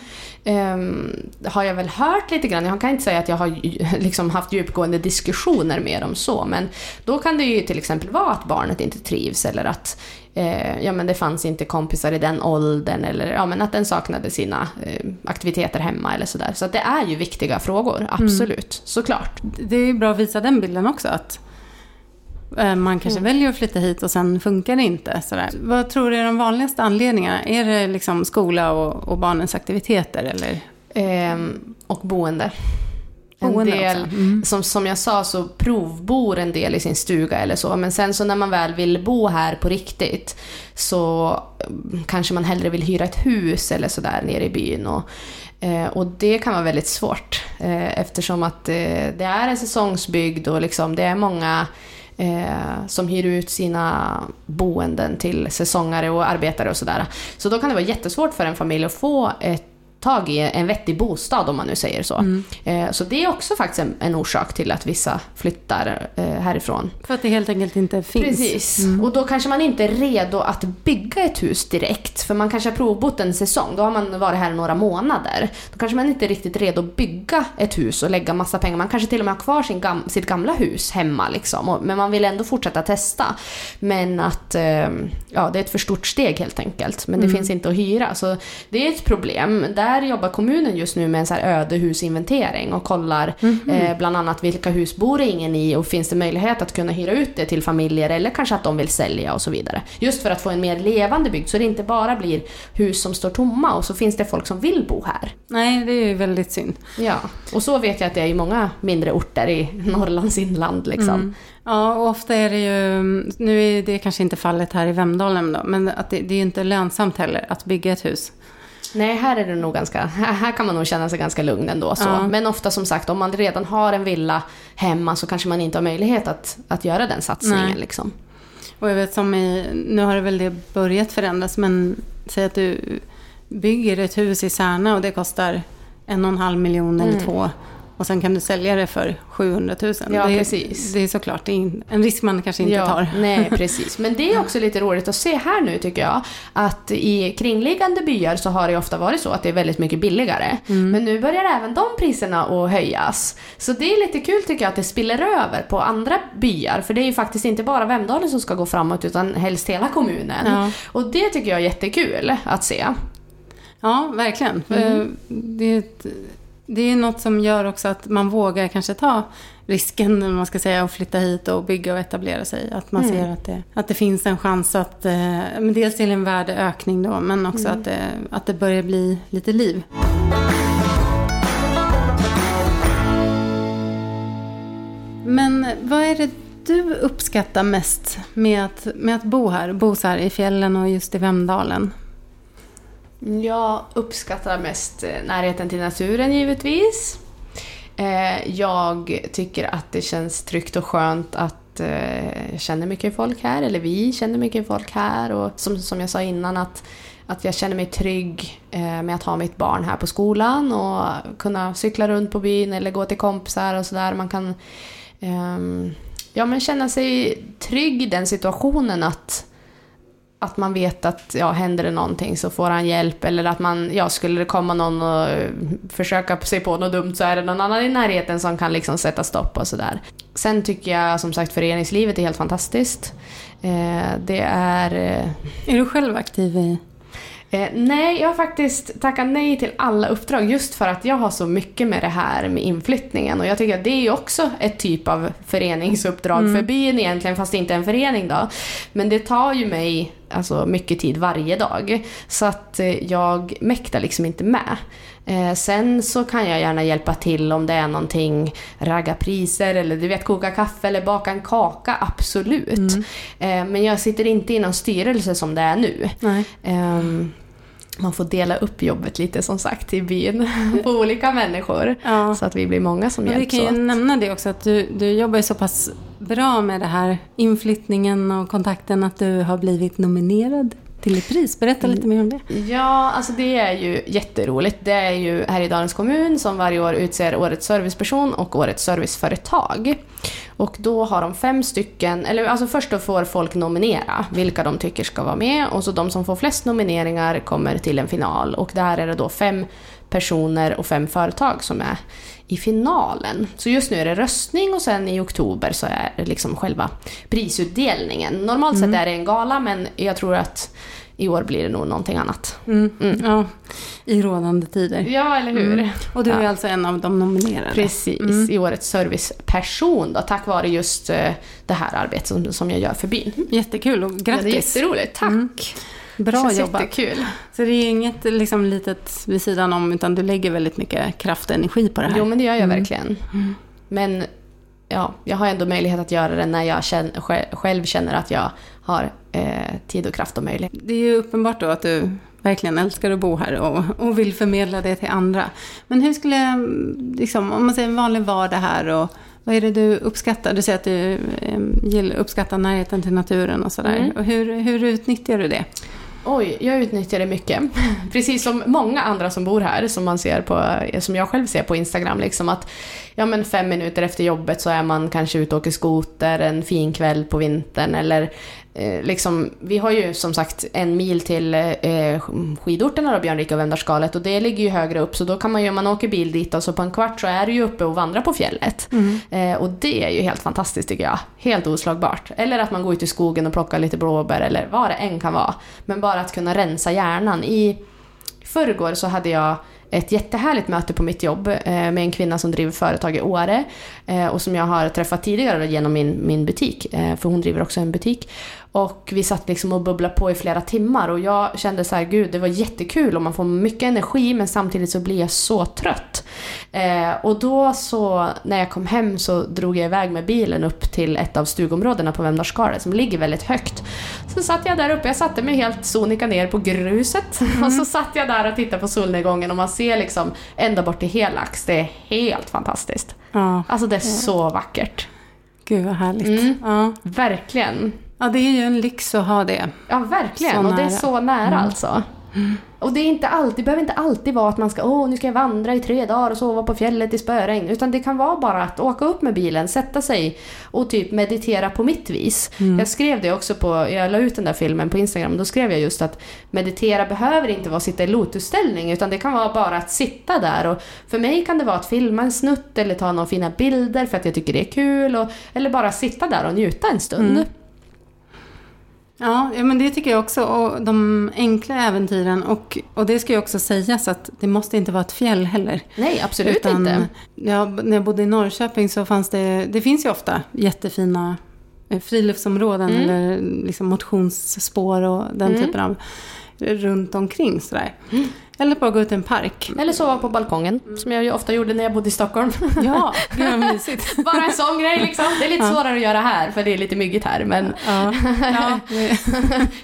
mm. eh, har jag väl hört lite grann, jag kan inte säga att jag har liksom haft djupgående diskussioner med dem så, men då kan det ju till exempel vara att barnet inte trivs eller att eh, ja, men det fanns inte kompisar i den åldern eller ja, men att den saknade sina eh, aktiviteter hemma eller sådär. Så det är ju viktiga frågor, mm. absolut, mm. såklart. Det är bra att visa den bilden också. att eh, man kanske mm. väljer att flytta hit och sen funkar det inte. Sådär. Vad tror du är de vanligaste anledningarna? Är det liksom skola och, och barnens aktiviteter? Eller? Eh, och boende. En del, mm. som, som jag sa så provbor en del i sin stuga eller så, men sen så när man väl vill bo här på riktigt så mm, kanske man hellre vill hyra ett hus eller sådär nere i byn. Och, eh, och det kan vara väldigt svårt eh, eftersom att eh, det är en säsongsbygd och liksom, det är många eh, som hyr ut sina boenden till säsongare och arbetare och sådär. Så då kan det vara jättesvårt för en familj att få ett tag i en vettig bostad om man nu säger så. Mm. Eh, så det är också faktiskt en, en, orsak till att vissa flyttar eh, härifrån. För att det helt enkelt inte finns. Precis. Mm. Och då kanske man inte är redo att bygga ett hus direkt. För man kanske har provbott en säsong, då har man varit här några månader. Då kanske man inte är riktigt redo att bygga ett hus och lägga massa pengar. Man kanske till och med har kvar sin gam sitt gamla hus hemma liksom. Men man vill ändå fortsätta testa. Men att eh, ja, det är ett för stort steg helt enkelt. Men det mm. finns inte att hyra. Så det är ett problem. Där där jobbar kommunen just nu med en så här ödehusinventering och kollar mm -hmm. eh, bland annat vilka hus bor ingen i och finns det möjlighet att kunna hyra ut det till familjer eller kanske att de vill sälja och så vidare. Just för att få en mer levande bygd så det inte bara blir hus som står tomma och så finns det folk som vill bo här. Nej, det är ju väldigt synd. Ja, och så vet jag att det är i många mindre orter i Norrlands inland liksom. Mm. Ja, och ofta är det ju, nu är det kanske inte fallet här i Vemdalen då, men att det, det är ju inte lönsamt heller att bygga ett hus. Nej, här är det nog ganska, här kan man nog känna sig ganska lugn ändå. Så. Ja. Men ofta som sagt, om man redan har en villa hemma så kanske man inte har möjlighet att, att göra den satsningen. Liksom. Och jag vet som i, nu har det väl det börjat förändras, men säg att du bygger ett hus i Särna och det kostar en och en halv miljon eller mm. två. Och sen kan du sälja det för 700 000. Ja, det, är, precis. det är såklart det är en risk man kanske inte ja, tar. Nej, precis. Men det är också lite roligt att se här nu tycker jag. Att i kringliggande byar så har det ofta varit så att det är väldigt mycket billigare. Mm. Men nu börjar även de priserna att höjas. Så det är lite kul tycker jag att det spiller över på andra byar. För det är ju faktiskt inte bara Vemdalen som ska gå framåt utan helst hela kommunen. Ja. Och det tycker jag är jättekul att se. Ja, verkligen. Mm. Det, är ett, det är något som gör också att man vågar kanske ta risken, om man ska säga, att flytta hit och bygga och etablera sig. Att man Mm. ser att det, att det finns en chans att, eh, men dels till en värdeökning då, men också Mm. att, det, att det börjar bli lite liv. Men vad är det du uppskattar mest med att, med att bo här, bo så här i fjällen och just i Vemdalen? Jag uppskattar mest eh, närheten till naturen givetvis. Eh, jag tycker att det känns tryggt och skönt att eh, jag känner mycket folk här, eller vi känner mycket folk här. Och som, som jag sa innan, att, att jag känner mig trygg med att ha mitt barn här på skolan och kunna cykla runt på byn eller gå till kompisar och sådär. Man kan ehm, ja, men känna sig trygg i den situationen att att man vet att ja, händer det någonting så får han hjälp eller att man, ja, skulle det komma någon och eh, försöka sig på något dumt så är det någon annan i närheten som kan liksom sätta stopp och sådär. Sen tycker jag som sagt föreningslivet är helt fantastiskt. Eh, det är... Eh, Är du själv aktiv i Eh, nej, jag har faktiskt tackat nej till alla uppdrag just för att jag har så mycket med det här med inflyttningen och jag tycker att det är ju också ett typ av föreningsuppdrag Mm. för byn egentligen fast det inte är en förening då. Men det tar ju mig alltså, mycket tid varje dag så att eh, jag mäktar liksom inte med. Eh, sen så kan jag gärna hjälpa till om det är någonting, ragga priser eller du vet koka kaffe eller baka en kaka, absolut. Mm. Eh, men jag sitter inte i någon styrelse som det är nu. Ehm, man får dela upp jobbet lite som sagt i byn på olika människor. Ja. Så att vi blir många som Och vi hjälps kan ju åt. nämna det också att du, du jobbar ju så pass bra med det här inflyttningen och kontakten att du har blivit nominerad till ett pris. Berätta lite mer om det. Ja, alltså det är ju jätteroligt. Det är ju Härjedalens kommun som varje år utser Årets serviceperson och Årets serviceföretag. Och då har de fem stycken, eller alltså först då får folk nominera vilka de tycker ska vara med och så de som får flest nomineringar kommer till en final och där är det då fem personer och fem företag som är i finalen. Så just nu är det röstning och sen i oktober så är det liksom själva prisutdelningen. Normalt sett är det en gala men jag tror att i år blir det nog någonting annat. Mm. Mm. Ja, I rådande tider. Ja, eller hur? Mm. Och du är Ja. alltså en av de nominerade. Precis, Mm. i årets serviceperson då, tack vare just eh, det här arbetet som, som jag gör för byn. Jättekul och Ja, det är grattis. jätteroligt, tack! Mm. Bra Känns jobbat. jättekul. Så det är inget liksom, litet vid sidan om utan du lägger väldigt mycket kraft och energi på det här. Jo, men det gör jag Mm. verkligen. Men ja, jag har ändå möjlighet att göra det när jag känner, själv, känner att jag har eh, tid och kraft och möjlighet. Det är ju uppenbart då att du verkligen älskar att bo här och, och vill förmedla det till andra. Men hur skulle, liksom, om man säger en vanlig vardag här och vad är det du uppskattar? Du säger att du eh, gillar, uppskattar närheten till naturen och sådär. Mm. Och hur, hur utnyttjar du det? Oj, jag utnyttjar det mycket. Precis som många andra som bor här, som man ser på, som jag själv ser på Instagram, liksom att ja men fem minuter efter jobbet så är man kanske ute och åker skoter en fin kväll på vintern eller eh, liksom, vi har ju som sagt en mil till eh, skidorterna då, Björnrike och Vemdalsskalet och det ligger ju högre upp så då kan man ju, om man åker bil dit och så på en kvart så är du ju uppe och vandrar på fjället. Eh, och det är ju helt fantastiskt tycker jag. Helt oslagbart. Eller att man går ut i skogen och plockar lite blåbär eller vad det än kan vara. Men bara att kunna rensa hjärnan. I förrgår så hade jag ett jättehärligt möte på mitt jobb eh, med en kvinna som driver företag i Åre eh, och som jag har träffat tidigare genom min, min butik, för hon driver också en butik. Och vi satt liksom och bubblade på i flera timmar och jag kände så här, gud det var jättekul och man får mycket energi men samtidigt så blir jag så trött. Eh, och då så, när jag kom hem så drog jag iväg med bilen upp till ett av stugområdena på Vemdalsskalet som ligger väldigt högt. Så satt jag där uppe, jag satte mig helt sonika ner på gruset och så satt jag där och tittade på solnedgången och man ser liksom ända bort till Helax. Det är helt fantastiskt. Ja, Alltså det är så vackert. gud vad härligt. Mm. Ja. Verkligen. Ja, det är ju en lyx att ha det. Ja, verkligen. Så och det är så nära alltså. Och det, är inte alltid, det behöver inte alltid vara att man ska åh nu ska jag vandra i tre dagar och sova på fjället i spöregn. Utan det kan vara bara att åka upp med bilen, sätta sig och typ meditera på mitt vis. Jag skrev det också på, jag la ut den där filmen på Instagram, då skrev jag just att meditera behöver inte vara att sitta i lotusställning utan det kan vara bara att sitta där. Och för mig kan det vara att filma en snutt eller ta några fina bilder för att jag tycker det är kul. Och, eller bara sitta där och njuta en stund. Ja, ja, men det tycker jag också. Och de enkla äventyren. Och, och det ska ju också sägas att det måste inte vara ett fjäll heller. Nej, absolut inte. Ja, när jag bodde i Norrköping så fanns det, det finns ju ofta jättefina eh, friluftsområden Mm. eller liksom motionsspår och den Mm. typen av runt omkring sådär. Eller bara gå ut i en park. Eller sova på balkongen, som jag ofta gjorde när jag bodde i Stockholm. Ja, gud vad mysigt. Bara en sån grej liksom. Det är lite Ja. svårare att göra här för det är lite myggigt här. Men Ja, ja, det-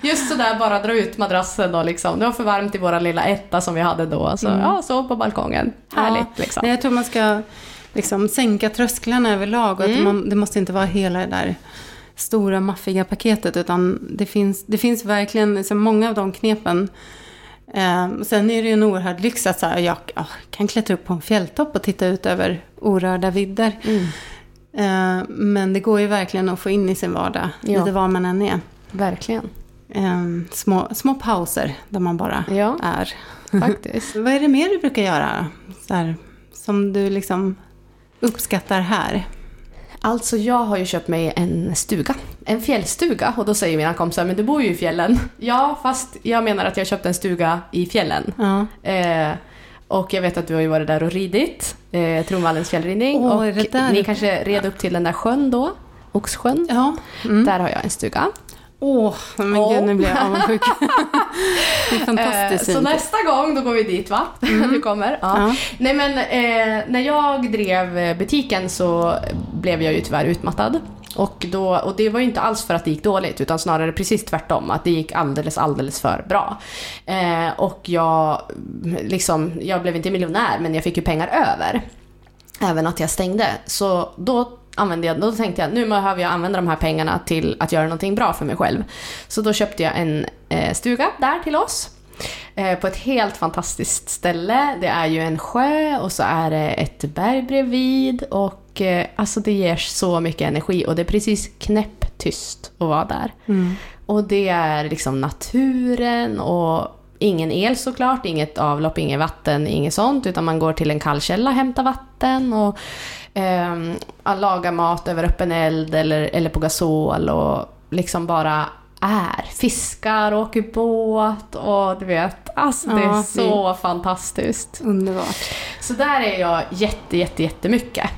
just sådär bara dra ut madrassen och liksom. Det var för varmt i våra lilla etta som vi hade då. Så Mm. ja, sov på balkongen. Härligt liksom. Nej, jag tror man ska liksom sänka trösklarna överlag. Och Mm. man, det måste inte vara hela det där stora maffiga paketet. Utan det finns, det finns verkligen liksom, många av de knepen. Eh, sen är det ju en oerhörd lyx att så här, jag ja, kan klättra upp på en fjälltopp och titta ut över orörda vidder. Mm. Eh, men det går ju verkligen att få in i sin vardag, Ja. lite var man än är. Verkligen. Eh, små, små pauser där man bara Ja, är. faktiskt. Vad är det mer du brukar göra? Så här, som du liksom uppskattar här? Alltså jag har ju köpt mig en stuga. En fjällstuga. Och då säger mina kompisar, men du bor ju i fjällen. Ja, fast jag menar att jag köpte en stuga i fjällen. Ja. Eh, och jag vet att du har ju varit där och ridit. Eh, Tronvallens fjällridning. Åh, och ni kanske red upp till den där sjön då. Oxsjön. Ja. Mm. Där har jag en stuga. Åh, men Åh. gud nu blir jag avundsjuk. det är fantastiskt Eh, så nästa gång då går vi dit va? du kommer. Ja. Ja. Nej men eh, när jag drev butiken så blev jag ju tyvärr utmattad. Och, då, och det var ju inte alls för att det gick dåligt utan snarare precis tvärtom. Att det gick alldeles, alldeles för bra. Eh, och jag, liksom, jag blev inte miljonär men jag fick ju pengar över. Även att jag stängde. Så då använde jag, då tänkte jag nu behöver jag använda de här pengarna till att göra någonting bra för mig själv. Så då köpte jag en eh, stuga där till oss. Eh, på ett helt fantastiskt ställe. Det är ju en sjö och så är det ett berg bredvid. Och eh, alltså det ger så mycket energi och det är precis knäpptyst att vara där. Mm. Och det är liksom naturen och ingen el såklart, inget avlopp, inget vatten, inget sånt. Utan man går till en kallkälla och hämtar vatten och ehm, lagar mat över öppen eld eller, eller på gasol och liksom bara är. Fiskar och åker båt och du vet, alltså det Ja, är så fantastiskt. Underbart. Så där är jag jätte, jätte, jättemycket.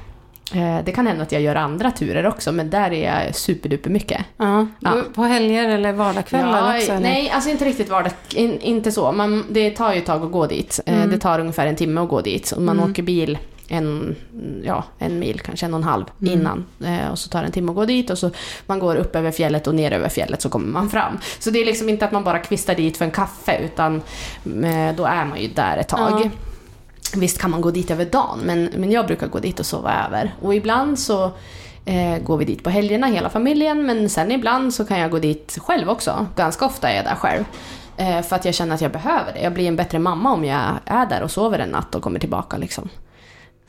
Eh, Det kan hända att jag gör andra turer också, men där är jag superduper mycket. Ja. Ja. På helger eller vardagskvällar Ja, också? Eller? nej, alltså inte riktigt vardag, in, inte så. Man, det tar ju ett tag att gå dit. Eh, Mm. Det tar ungefär en timme att gå dit. Och man Mm. åker bil en, ja, en mil, kanske en och en halv Mm. innan. Eh, och så tar det en timme att gå dit och så man går upp över fjället och ner över fjället så kommer man fram. Så det är liksom inte att man bara kvistar dit för en kaffe utan eh, då är man ju där ett tag. Ja. Visst kan man gå dit över dagen, men, men jag brukar gå dit och sova över. Och ibland så eh, går vi dit på helgerna, hela familjen, men sen ibland så kan jag gå dit själv också. Ganska ofta är jag där själv. Eh, för att jag känner att jag behöver det. Jag blir en bättre mamma om jag är där och sover en natt och kommer tillbaka liksom.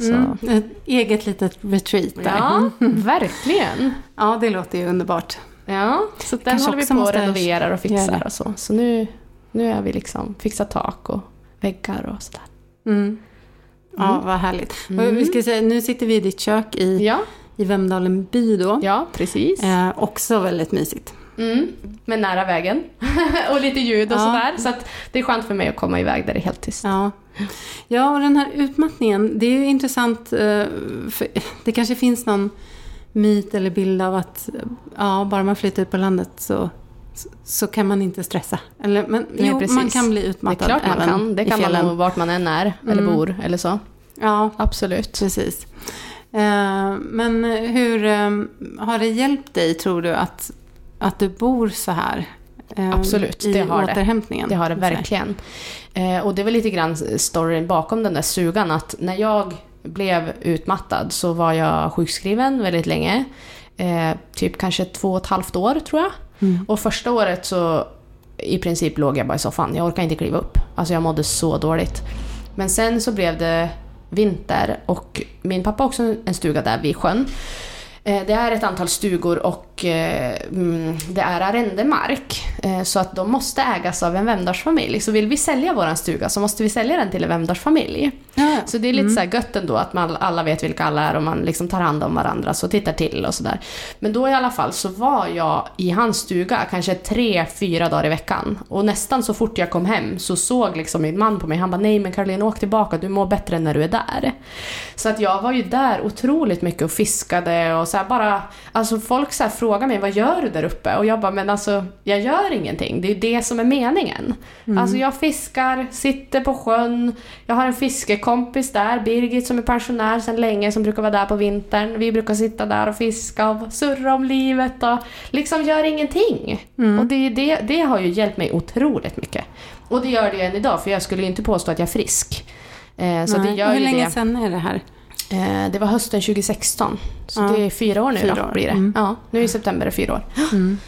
Mm. Ett eget litet retreat där. Ja, verkligen. ja, det låter ju underbart. Ja, så den Kanske håller vi på och renoverar och fixar och så. Så nu, nu är vi liksom fixat tak och väggar och sådär. Mm. Ja, Mm. vad härligt. Mm. Vi ska säga, nu sitter vi i ditt kök i, Ja, i Vemdalen by då. ja precis. Eh, också väldigt mysigt. Mm, men nära vägen. och lite ljud och Ja. sådär. Så att det är skönt för mig att komma iväg där det är helt tyst. Ja. ja, och den här utmattningen, det är ju intressant. eh, det kanske finns någon myt eller bild av att ja, bara man flyttar ut på landet så, så kan man inte stressa. Eller, men Nej, jo, precis. man kan bli Det är utmattad klart man kan. Det i kan man nog vart man än är eller Mm. bor eller så. Ja, Absolut. precis. Eh, Men hur eh, har det hjälpt dig, tror du, att, att du bor så här? eh, Absolut, i det har det. återhämtningen. Det har det verkligen. Och det var lite grann storyn bakom den där sugan att när jag blev utmattad så var jag sjukskriven väldigt länge. Typ kanske två och ett halvt år tror jag. Mm. Och första året så i princip låg jag bara i soffan. Jag orkade inte kliva upp. Alltså jag mådde så dåligt. Men sen så blev det vinter och min pappa har också en stuga där vid sjön. Eh, det är ett antal stugor och eh, mm, det är arrendemark. Eh, Så att de måste ägas av en Vemdarsfamilj. Så vill vi sälja våran stuga så måste vi sälja den till en Vemdarsfamilj. Ja, Så det är lite så här gött ändå att man, alla vet vilka alla är och man liksom tar hand om varandra så tittar till och sådär. Men då i alla fall så var jag i hans stuga kanske tre, fyra dagar i veckan. Och nästan så fort jag kom hem så såg liksom min man på mig. Han bara nej men Caroline åk tillbaka, du mår bättre när du är där. Så att jag var ju där otroligt mycket och fiskade och så bara, alltså folk så här frågar mig vad gör du där uppe? Och jag bara men alltså jag gör ingenting, det är ju det som är meningen. Alltså jag fiskar, sitter på sjön, jag har en fiskekompis där, Birgit som är pensionär sedan länge som brukar vara där på vintern. Vi brukar sitta där och fiska och surra om livet och liksom gör ingenting. Och det, det, det har ju hjälpt mig otroligt mycket. Och det gör det än idag för jag skulle ju inte påstå att jag är frisk. Eh, så Nej. det gör Och Hur länge det. sedan är det här? Eh, det var hösten 2016. Så Ja. det är fyra år nu Fyra då blir det. Mm. Ja, nu i september är det fyra år. Mm.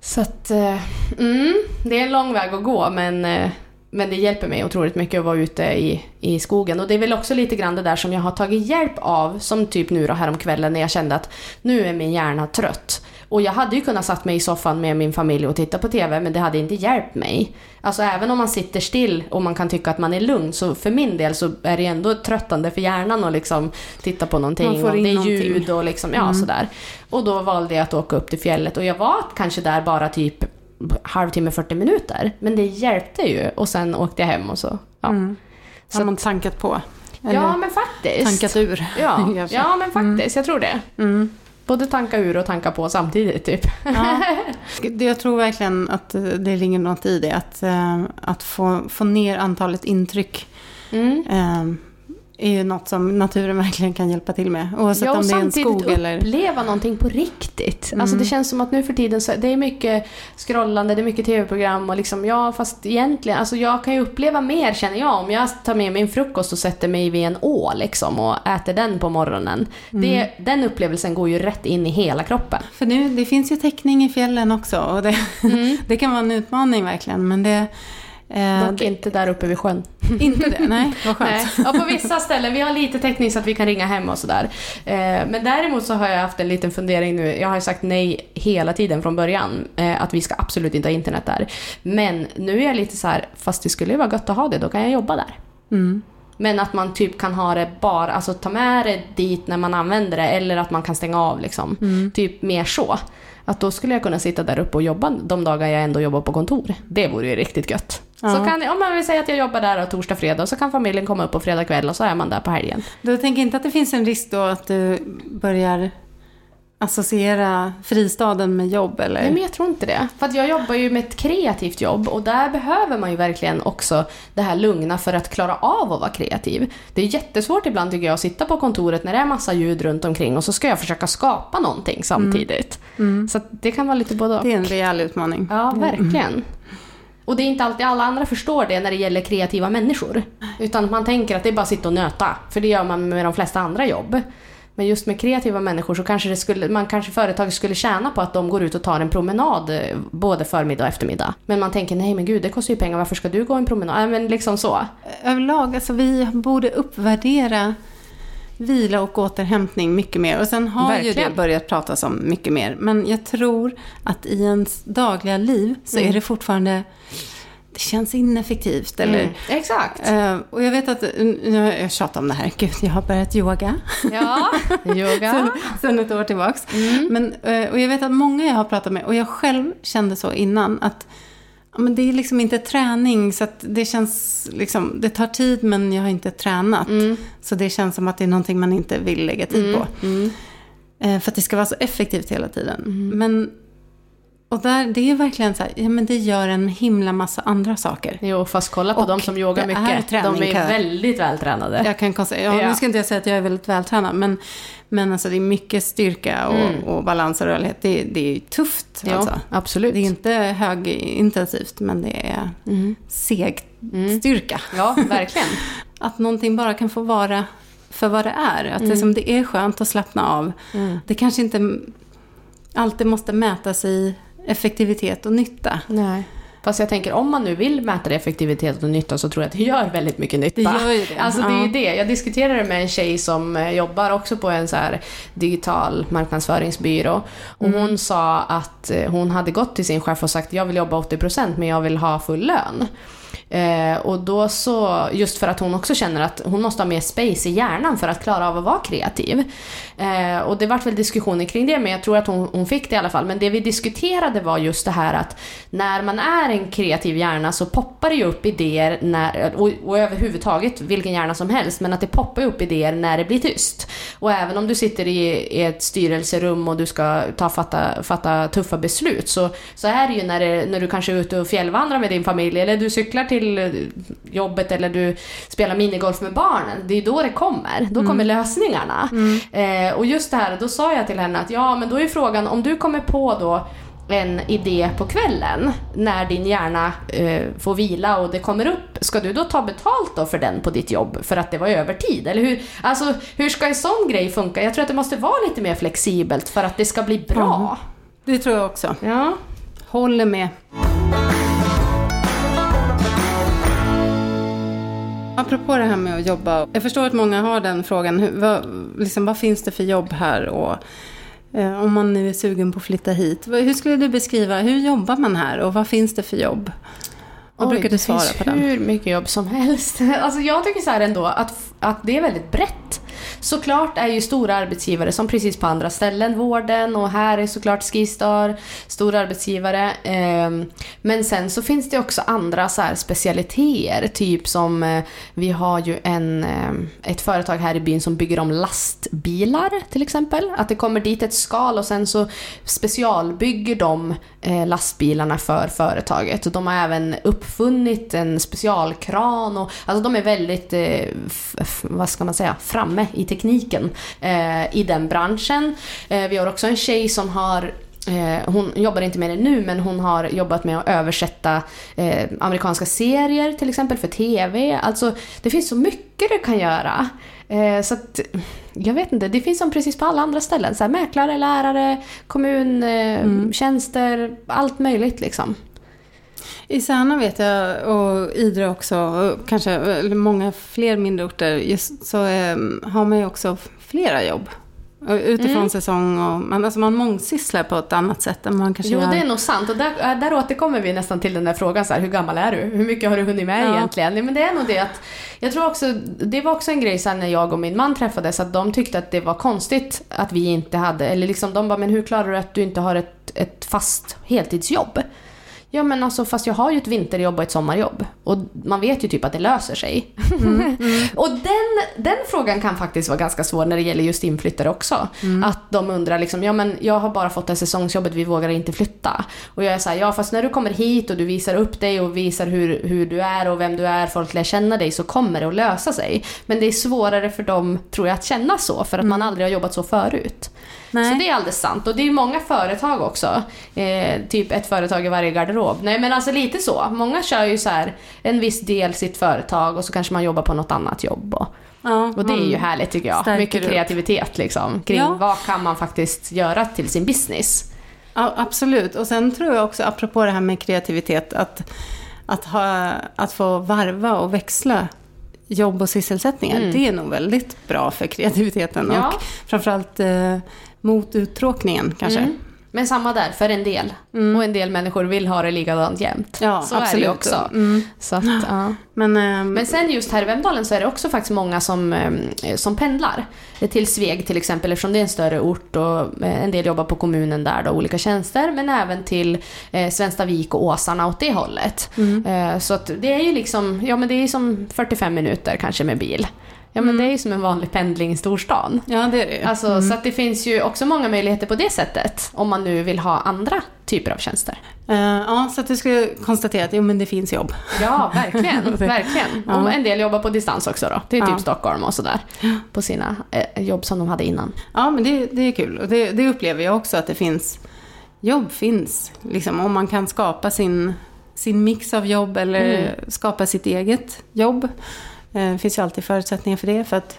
Så att, eh, mm, det är en lång väg att gå men, eh, men det hjälper mig otroligt mycket att vara ute i, i skogen. Och det är väl också lite grann det där som jag har tagit hjälp av, som typ nu då häromkvällen när jag kände att nu är min hjärna trött. Och jag hade ju kunnat satt mig i soffan med min familj och titta på TV men det hade inte hjälpt mig. Alltså även om man sitter still och man kan tycka att man är lugn så för min del så är det ändå tröttande för hjärnan att liksom titta på någonting. Man får och in det är ljud och liksom, ja sådär. Och då valde jag att åka upp till fjället och jag var kanske där bara typ halvtimme, 40 minuter. Men det hjälpte ju och sen åkte jag hem och så. Ja, Mm. Så Har man tankat på? Eller ja men faktiskt. tankat ur? Ja, ja men faktiskt, jag tror det. Mm. Både tanka ur och tanka på samtidigt typ. Ja. Jag tror verkligen att det ligger något i det. Att, eh, att få, få ner antalet intryck Mm. Är ju något som naturen verkligen kan hjälpa till med. Oavsett Ja, om det är en skog eller... uppleva någonting på riktigt. Alltså Mm. det känns som att nu för tiden så det är mycket scrollande, det är mycket tv-program och liksom, ja fast egentligen, alltså jag kan ju uppleva mer känner jag om jag tar med min frukost och sätter mig vid en å liksom och äter den på morgonen. Det, Mm. den upplevelsen går ju rätt in i hela kroppen. För nu, det finns ju täckning i fjällen också. Och det, det kan vara en utmaning verkligen. Men det... Eh, Dock inte där uppe vid sjön. inte det? Nej, vad skönt. Nej. Ja, på vissa ställen. Vi har lite täckning så att vi kan ringa hem och sådär. Eh, men däremot så har jag haft en liten fundering nu. Jag har ju sagt nej hela tiden från början. Eh, att vi ska absolut inte ha internet där. Men nu är jag lite så här, fast det skulle ju vara gött att ha det, då kan jag jobba där. Mm. Men att man typ kan ha det bara, alltså ta med det dit när man använder det eller att man kan stänga av liksom. Mm. Typ mer så. Att då skulle jag kunna sitta där uppe och jobba de dagar jag ändå jobbar på kontor. Det vore ju riktigt gött. Ja. Så kan, om man vill säga att jag jobbar där torsdag, fredag, så kan familjen komma upp på fredag kväll och så är man där på helgen. Du tänker inte att det finns en risk då att du börjar associera fristaden med jobb? Eller? Nej men jag tror inte det. För att jag jobbar ju med ett kreativt jobb och där behöver man ju verkligen också det här lugna för att klara av att vara kreativ. Det är jättesvårt ibland tycker jag att sitta på kontoret när det är massa ljud runt omkring och så ska jag försöka skapa någonting samtidigt. Mm. Så att det kan vara lite både och. Det är en rejäl utmaning. Ja, verkligen. Och det är inte alltid alla andra förstår det när det gäller kreativa människor. Utan man tänker att det är bara att sitta och nöta, för det gör man med de flesta andra jobb. Men just med kreativa människor så kanske det skulle, man kanske företaget skulle tjäna på att de går ut och tar en promenad eh, både förmiddag och eftermiddag. Men man tänker nej men gud det kostar ju pengar, varför ska du gå en promenad? Äh, men liksom så. Överlag, alltså vi borde uppvärdera vila och återhämtning mycket mer. Och sen har ju Verkligen. det börjat pratas om mycket mer. Men jag tror att i ens dagliga liv så Mm. är det fortfarande, det känns ineffektivt. Eller, Mm, exakt. Eh, och jag vet att, har jag tjatat om det här, gud jag har börjat yoga Ja, yoga. sen, sen ett år tillbaks. Mm. Men, eh, och jag vet att många jag har pratat med, och jag själv kände så innan, att ja, men det är liksom inte träning, så det känns liksom, det tar tid men jag har inte tränat. Mm. Så det känns som att det är någonting man inte vill lägga tid på. Mm. Eh, för att det ska vara så effektivt hela tiden. Mm. Men, och där, det är verkligen så här, ja men det gör en himla massa andra saker. Jo, fast kolla på Och de som yogar det är mycket. de är väldigt vältränade. Jag kan konstatera, ja, Ja. nu ska inte jag säga att jag är väldigt vältränad, men, men alltså det är mycket styrka och, Mm. och balans och rörlighet. Det, det är tufft Ja, alltså. absolut. Det är inte högintensivt, men det är Mm. seg Mm. styrka. Ja, verkligen. Att någonting bara kan få vara för vad det är. Att det, Mm. som det är skönt att slappna av. Mm. Det kanske inte alltid måste mätas i effektivitet och nytta. Nej. Fast jag tänker om man nu vill mäta effektivitet och nytta så tror jag att det gör väldigt mycket nytta. Det gör ju det. Alltså det är ju det. Jag diskuterade med en tjej som eh, jobbar också på en så här digital marknadsföringsbyrå. Och Mm. hon sa att eh, hon hade gått till sin chef och sagt jag vill jobba 80% men jag vill ha full lön. Eh, och då så, just för att hon också känner att hon måste ha mer space i hjärnan för att klara av att vara kreativ. Eh, och det vart väl diskussioner kring det, men jag tror att hon, hon fick det i alla fall. Men det vi diskuterade var just det här att när man är en kreativ hjärna så poppar det ju upp idéer, när, och, och överhuvudtaget vilken hjärna som helst, men att det poppar upp idéer när det blir tyst. Och även om du sitter i, i ett styrelserum och du ska ta, fatta, fatta tuffa beslut så, så är det ju när, det, när du kanske är ute och fjällvandrar med din familj eller du cyklar till eh, jobbet eller du spelar minigolf med barnen. Det är då det kommer. Då kommer lösningarna. Eh, och just det här, då sa jag till henne att ja, men då är frågan om du kommer på då en idé på kvällen när din hjärna eh, får vila och det kommer upp, ska du då ta betalt då för den på ditt jobb för att det var övertid? Eller hur, alltså, hur ska en sån grej funka? Jag tror att det måste vara lite mer flexibelt för att det ska bli bra. Det tror jag också. Ja. Håller med. Apropå det här med att jobba. Jag förstår att många har den frågan. Hur, vad, liksom, vad finns det för jobb här? Och, eh, om man nu är sugen på att flytta hit. Hur skulle du beskriva, hur jobbar man här och vad finns det för jobb? Vad Oj, brukar du svara Det finns på den? hur mycket jobb som helst. Alltså jag tycker så här ändå att, att det är väldigt brett. Såklart är ju stora arbetsgivare som precis på andra ställen, vården och här är såklart Skistar, stora arbetsgivare. Ehm, men sen så finns det också andra så här specialiteter, typ som eh, vi har ju en, eh, ett företag här i byn som bygger om lastbilar till exempel. Att det kommer dit ett skal och sen så specialbygger de eh, lastbilarna för företaget. Och de har även uppfunnit en specialkran och alltså de är väldigt, vad ska man säga, framme i tekniken eh, i den branschen. Eh, vi har också en tjej som har Eh, hon jobbar inte med det nu men hon har jobbat med att översätta eh, amerikanska serier till exempel för TV. Alltså det finns så mycket du kan göra. Eh, så att, jag vet inte, det finns som precis på alla andra ställen. Så här, mäklare, lärare, kommun, eh, tjänster, allt möjligt liksom. I Särna vet jag, och Idre också, och kanske många fler mindre orter, just så eh, har man ju också flera jobb. Utifrån Mm. säsong och man, alltså man mångsysslar på ett annat sätt än man kanske Jo, gör. det är nog sant. Och där, äh, där återkommer vi nästan till den där frågan, så här, hur gammal är du? Hur mycket har du hunnit med Ja. egentligen? Men det är nog det att, jag tror också, det var också en grej sen när jag och min man träffades, att de tyckte att det var konstigt att vi inte hade, eller liksom de bara, men hur klarar du att du inte har ett, ett fast heltidsjobb? Ja men alltså fast jag har ju ett vinterjobb och ett sommarjobb. Och man vet ju typ att det löser sig. och den, den frågan kan faktiskt vara ganska svår när det gäller just inflyttare också. Att de undrar liksom, ja men jag har bara fått det här säsongsjobbet, vi vågar inte flytta. Och jag är såhär, ja fast när du kommer hit och du visar upp dig och visar hur, hur du är och vem du är, folk lär känna dig så kommer det att lösa sig. Men det är svårare för dem, tror jag, att känna så för att man aldrig har jobbat så förut. Nej. Så det är alldeles sant. Och det är många företag också. Eh, typ ett företag i varje garderob. Nej men alltså lite så. Många kör ju så här en viss del sitt företag och så kanske man jobbar på något annat jobb. Och, Ja, och det är ju härligt tycker jag. Mycket kreativitet liksom. Kring Ja. vad kan man faktiskt göra till sin business. Ja, absolut. Och sen tror jag också, apropå det här med kreativitet, att, att, ha, att få varva och växla jobb och sysselsättningar, Mm. det är nog väldigt bra för kreativiteten. Ja. Och framförallt eh, mot uttråkningen kanske. Mm. Men samma där, för en del. Och en del människor vill ha det likadant jämt. Ja, så är det absolut. också. Mm. Så att, ja. Men, ehm, Men sen just här i Vemdalen så är det också faktiskt många som, eh, som pendlar. Till Sveg till exempel eftersom det är en större ort och eh, en del jobbar på kommunen där då, olika tjänster. Men även till eh, Svenstavik och Åsarna åt det hållet. Eh, så att det är ju liksom, ja men det är som 45 minuter kanske med bil. Ja men det är ju som en vanlig pendling i storstan. ja, det är det ju. Alltså, Så att det finns ju också många möjligheter på det sättet. Om man nu vill ha andra typer av tjänster. Eh, ja, så att du skulle konstatera att jo, men det finns jobb. Ja, verkligen. verkligen. Ja. Och en del jobbar på distans också då. Det är Ja. typ Stockholm och sådär. På sina eh, jobb som de hade innan. Ja, men det, det är kul. Och det, det upplever jag också att det finns. Jobb finns. Liksom, om man kan skapa sin, sin mix av jobb eller Mm. skapa sitt eget jobb. Eh, Det finns ju alltid förutsättningar för det. För att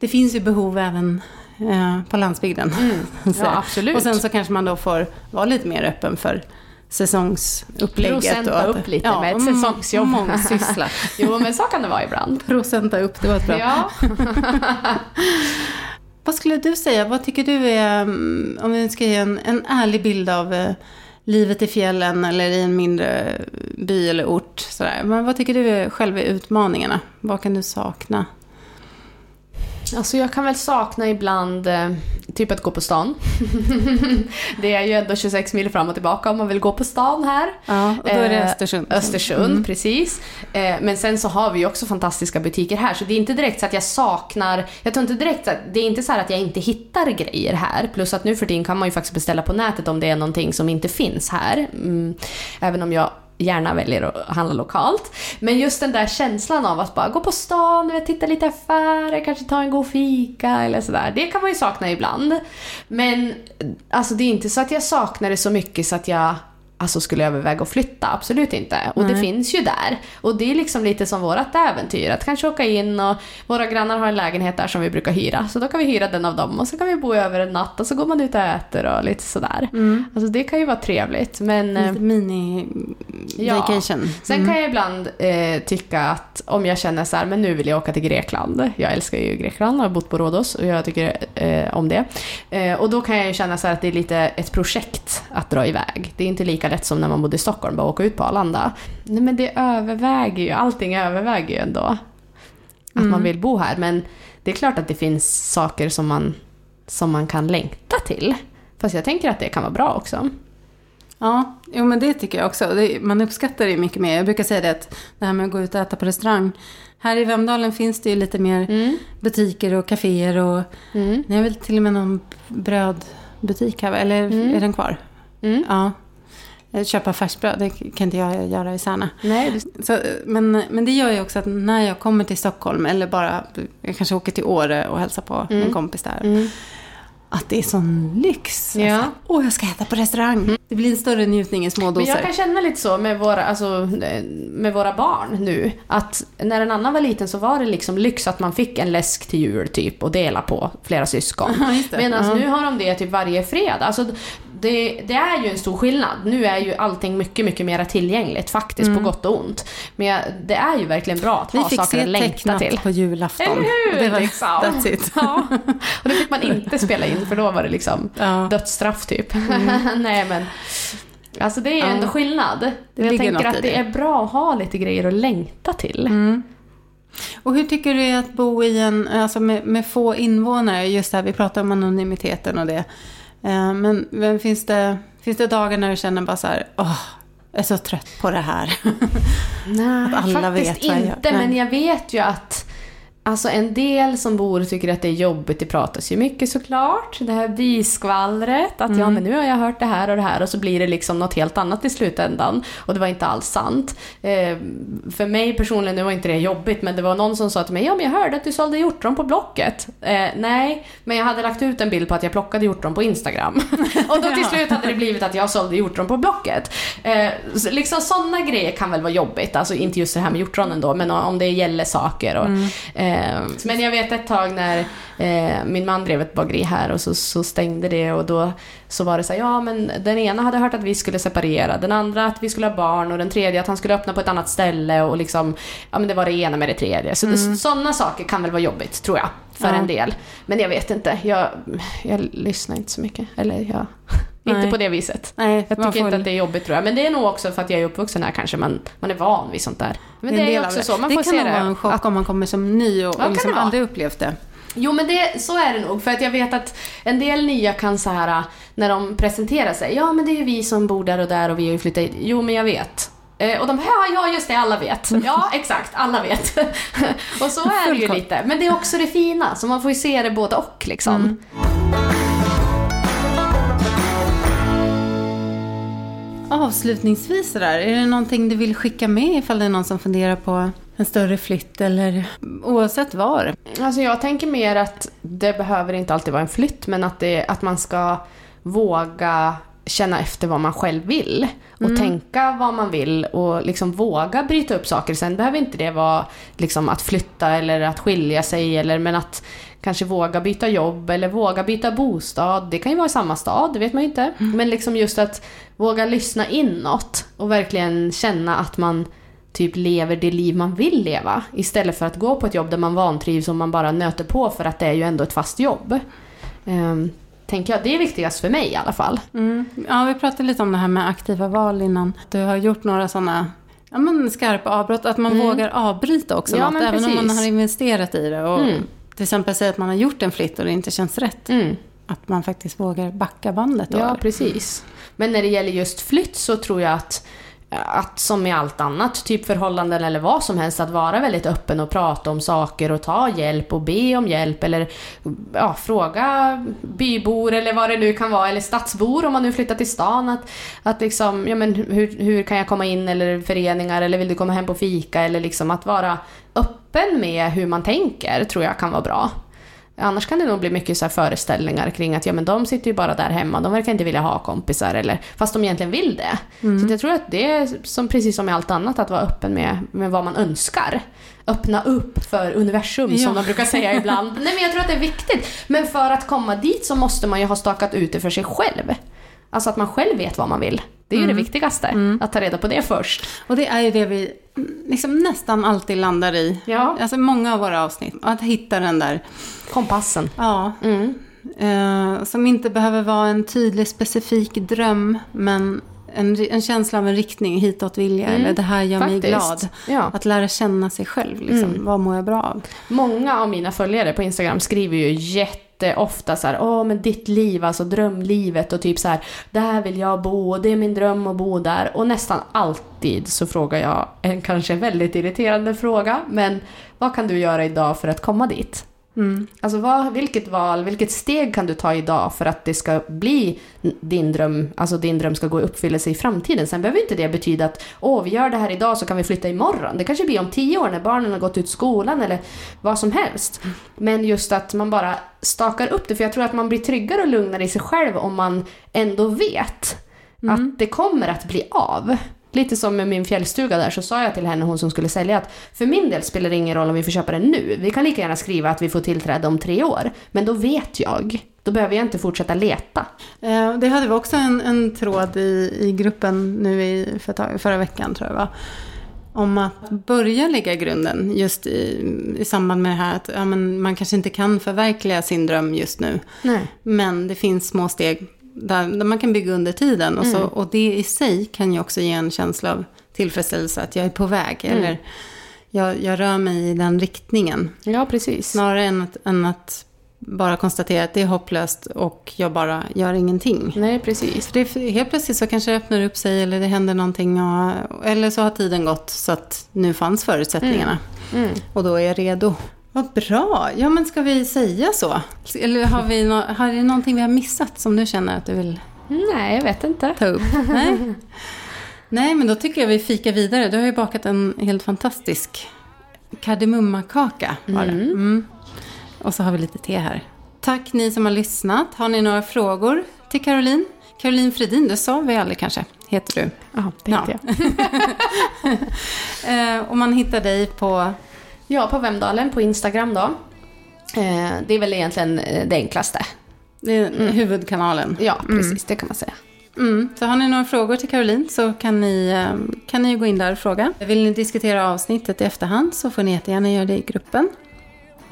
det finns ju behov även eh, på landsbygden. Så. Ja, absolut. Och sen så kanske man då får vara lite mer öppen för säsongsupplägget. Procenta upp lite med ett säsongsjobb. Mångsyssla. Jo, men så kan det vara ibland. Procenta upp, det var ett bra. Ja. Vad skulle du säga, vad tycker du är, mm, om vi ska ge en, en ärlig bild av eh, livet i fjällen eller i en mindre by eller ort, sådär. Men vad tycker du själv är utmaningarna? Vad kan du sakna? Alltså jag kan väl sakna ibland eh, typ att gå på stan. det är ju ändå 26 mil fram och tillbaka om man vill gå på stan här. Ja, och då är det Eh, Östersund. Östersund, Mm. precis. Eh, men sen så har vi ju också fantastiska butiker här, så det är inte direkt så att jag saknar... Jag tror inte direkt att... Det är inte så här att jag inte hittar grejer här. Plus att nu för tiden kan man ju faktiskt beställa på nätet om det är någonting som inte finns här. Mm, även om jag gärna väljer att handla lokalt. Men just den där känslan av att bara gå på stan, vet, titta lite affärer, kanske ta en god fika eller sådär. Det kan man ju sakna ibland. Men alltså det är inte så att jag saknar det så mycket så att jag alltså skulle överväga att flytta, absolut inte. Och det Nej. finns ju där. Och det är liksom lite som vårt äventyr, att kanske åka in och våra grannar har en lägenhet där som vi brukar hyra, så då kan vi hyra den av dem och så kan vi bo över en natt och så går man ut och äter och lite sådär. Mm. Alltså det kan ju vara trevligt, men... eh, Lite mini Ja. vacation. Sen Mm. kan jag ibland eh, tycka att om jag känner så här, men nu vill jag åka till Grekland. Jag älskar ju Grekland, har bott på Rhodos och jag tycker eh, om det. Eh, och då kan jag ju känna så här att det är lite ett projekt att dra iväg. Det är inte lika lätt som när man bodde i Stockholm, bara åka ut på Arlanda. Nej men det överväger ju, allting överväger ju ändå. Att Mm. man vill bo här. Men det är klart att det finns saker som man, som man kan längta till. Fast jag tänker att det kan vara bra också. Ja, jo, men det tycker jag också. Det, man uppskattar det mycket mer. Jag brukar säga det att det här med att gå ut och äta på restaurang. Här i Vemdalen finns det ju lite mer Mm. butiker och kaféer och Mm. ni har väl till och med någon brödbutik här, eller Mm. är den kvar? Mm. Ja. Köpa färsbröd, det kan inte jag göra i Särna. Nej, Så, men, men det gör ju också att när jag kommer till Stockholm eller bara, jag kanske åker till Åre och hälsar på Mm. en kompis där. Mm. Att det är sån lyx. Ja. Alltså, Åh, jag ska äta på restaurang. Det blir en större njutning i små Men doser. jag kan känna lite så med våra, alltså, med våra barn nu. Att när en annan var liten så var det liksom lyx att man fick en läsk till jul typ och dela på flera syskon. Medan Ja. nu har de det typ varje fredag. Alltså, det, det är ju en stor skillnad. Nu är ju allting mycket, mycket mer tillgängligt faktiskt, på gott och ont. Men jag, det är ju verkligen bra att Vi ha fick saker se att längta till. på julafton. Eller hur? Det var, liksom. That's it. Ja. Och det fick man inte spela in för då var det liksom Ja. dödsstraff typ. Nej men. Alltså det är Ja. ändå skillnad. jag ligger tänker att det det. är bra att ha lite grejer att längta till. Mm. Och hur tycker du det är att bo i en, alltså med, med få invånare? Just det här, vi pratar om anonymiteten och det. Eh, Men, men finns, det, finns det dagar när du känner bara så här, åh, jag är så trött på det här. Nej, Att alla faktiskt vet vad jag gör. inte. Nej. Men jag vet ju att Alltså en del som bor tycker att det är jobbigt, det pratas ju mycket såklart. Det här byskvallret, att Mm. ja men nu har jag hört det här och det här och så blir det liksom något helt annat i slutändan. Och det var inte alls sant. Eh, för mig personligen, nu var inte det jobbigt, men det var någon som sa till mig ja men jag hörde att du sålde hjortron på Blocket. Eh, nej, men jag hade lagt ut en bild på att jag plockade hjortron på Instagram. och då till slut hade det blivit att jag sålde hjortron på Blocket. Eh, så liksom sådana grejer kan väl vara jobbigt, alltså inte just det här med hjortronen då, men om det gäller saker. Och, eh, men jag vet ett tag när eh, min man drev ett bageri här och så, så stängde det och då så var det så här, ja men den ena hade hört att vi skulle separera, den andra att vi skulle ha barn och den tredje att han skulle öppna på ett annat ställe och liksom, ja men det var det ena med det tredje. Så det, sådana saker kan väl vara jobbigt, tror jag, för Ja. en del. Men jag vet inte, jag, jag lyssnar inte så mycket. Eller jag, inte på det viset. Nej, Jag man tycker får- inte att det är jobbigt tror jag. Men det är nog också för att jag är uppvuxen här kanske. Man, man är van vid sånt där. Men det, en är också det. så. Man det får kan se nog det. vara en chock om man kommer som ny och, kan och liksom det aldrig upplevt det. Jo men det, så är det nog. För att jag vet att en del nya kan så här när de presenterar sig. Ja men det är ju vi som bor där och där och vi har ju flyttat hit. Jo men jag vet. Eh, Och de här, ja just det, alla vet. Ja exakt, alla vet. och så är det ju lite. Men det är också det fina, så man får ju se det både och liksom. Mm. Avslutningsvis sådär, är det någonting du vill skicka med ifall det är någon som funderar på en större flytt eller oavsett var? Alltså jag tänker mer att det behöver inte alltid vara en flytt, men att, det, att man ska våga känna efter vad man själv vill och tänka vad man vill och liksom våga bryta upp saker. Sen behöver inte det vara liksom att flytta eller att skilja sig eller men att kanske våga byta jobb eller våga byta bostad. Det kan ju vara i samma stad, det vet man ju inte. Men liksom just att våga lyssna inåt och verkligen känna att man typ lever det liv man vill leva. Istället för att gå på ett jobb där man vantrivs och man bara nöter på för att det är ju ändå ett fast jobb. Um, tänker jag, det är viktigast för mig i alla fall. Mm. Ja, vi pratade lite om det här med aktiva val innan. Du har gjort några sådana ja, men skarpa avbrott, att man Mm. vågar avbryta också Ja, något, även om man har investerat i det. Och Mm. Till exempel säga att man har gjort en flytt och det inte känns rätt. Mm. Att man faktiskt vågar backa bandet då. Ja, precis. Men när det gäller just flytt så tror jag att, att som med allt annat, typ förhållanden eller vad som helst, att vara väldigt öppen och prata om saker och ta hjälp och be om hjälp eller ja, fråga bybor eller vad det nu kan vara, eller stadsbor om man nu flyttar till stan. Att, att liksom, ja men hur, hur kan jag komma in eller föreningar eller vill du komma hem på fika eller liksom att vara öppen med hur man tänker tror jag kan vara bra. Annars kan det nog bli mycket så här föreställningar kring att ja, men de sitter ju bara där hemma, de verkar inte vilja ha kompisar, eller, fast de egentligen vill det. Så att jag tror att det är som, precis som med allt annat, att vara öppen med, med vad man önskar. Öppna upp för universum, Ja. som de brukar säga ibland. Nej men jag tror att det är viktigt. Men för att komma dit så måste man ju ha stakat ut det för sig själv. Alltså att man själv vet vad man vill. Det är ju det viktigaste, att ta reda på det först. Och det är ju det vi liksom nästan alltid landar i. Ja. Alltså många av våra avsnitt. Att hitta den där, Kompassen. ja, Mm. eh, som inte behöver vara en tydlig specifik dröm, men en, en känsla av en riktning, hitåt vilja, eller det här gör mig glad. Mm. Ja. Att lära känna sig själv, liksom. vad mår jag bra av? Många av mina följare på Instagram skriver ju jätteofta så här, åh men ditt liv, alltså drömlivet och typ så här, där vill jag bo och det är min dröm att bo där. Och nästan alltid så frågar jag en kanske väldigt irriterande fråga, men vad kan du göra idag för att komma dit? Mm. Alltså vad, vilket val, vilket steg kan du ta idag för att det ska bli din dröm, alltså din dröm ska gå i uppfyllelse i framtiden. Sen behöver inte det betyda att åh, vi gör det här idag så kan vi flytta imorgon. Det kanske blir om tio år när barnen har gått ut skolan eller vad som helst. Men just att man bara stakar upp det, för jag tror att man blir tryggare och lugnare i sig själv om man ändå vet att det kommer att bli av. Lite som med min fjällstuga där så sa jag till henne, hon som skulle sälja, att för min del spelar det ingen roll om vi får köpa den nu. Vi kan lika gärna skriva att vi får tillträde om tre år. Men då vet jag. Då behöver jag inte fortsätta leta. Eh, Det hade vi också en, en tråd i, i gruppen nu i, för förra veckan tror jag var. Om att börja lägga grunden just i, i samband med det här att ja, men man kanske inte kan förverkliga sin dröm just nu. Nej. Men det finns små steg där, där man kan bygga under tiden. Och, så, Mm. och det i sig kan ju också ge en känsla av tillfredsställelse att jag är på väg. Mm. Eller jag, jag rör mig i den riktningen. Ja, precis. Snarare än att, än att bara konstatera att det är hopplöst och jag bara gör ingenting. Nej, precis. För det, helt plötsligt så kanske det öppnar upp sig eller det händer någonting. Och, eller så har tiden gått så att nu fanns förutsättningarna. Mm. Och då är jag redo. Vad bra! Ja men ska vi säga så? Eller har, vi nå, har det någonting vi har missat som du känner att du vill Nej, jag vet inte. ta upp? Nej? Nej men då tycker jag vi fikar vidare. Du har ju bakat en helt fantastisk kardemummakaka. Var det. Mm. Och så har vi lite te här. Tack ni som har lyssnat. Har ni några frågor till Caroline? Caroline Fredin, det sa vi aldrig kanske, heter du. Ja, det Ja. ja. jag. Eh, och man hittar dig på... ja, på Vemdalen på Instagram då. Eh, det är väl egentligen eh, det enklaste. Det är huvudkanalen. Ja, precis. Det kan man säga. Mm. Så har ni några frågor till Caroline så kan ni, eh, kan ni gå in där och fråga. Vill ni diskutera avsnittet i efterhand så får ni jättegärna göra det i gruppen.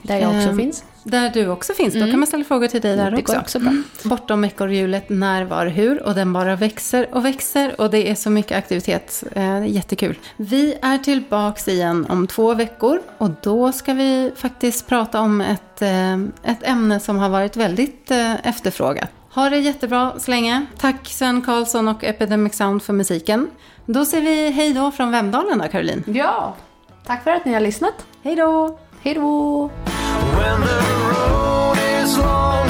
Där jag också Eh, finns. Där du också finns. Då kan man ställa frågor till dig där Det också. också bra. Bortom ekorrhjulet, när, var, hur. Och den bara växer och växer. Och det är så mycket aktivitet. Eh, jättekul. Vi är tillbaks igen om två veckor. Och då ska vi faktiskt prata om ett, eh, ett ämne som har varit väldigt eh, efterfrågat. Ha det jättebra så länge. Tack Sven Karlsson och Epidemic Sound för musiken. Då säger vi hej då från Vemdalen då, Caroline. Ja, tack för att ni har lyssnat. Hej då! Hej då! when the road is long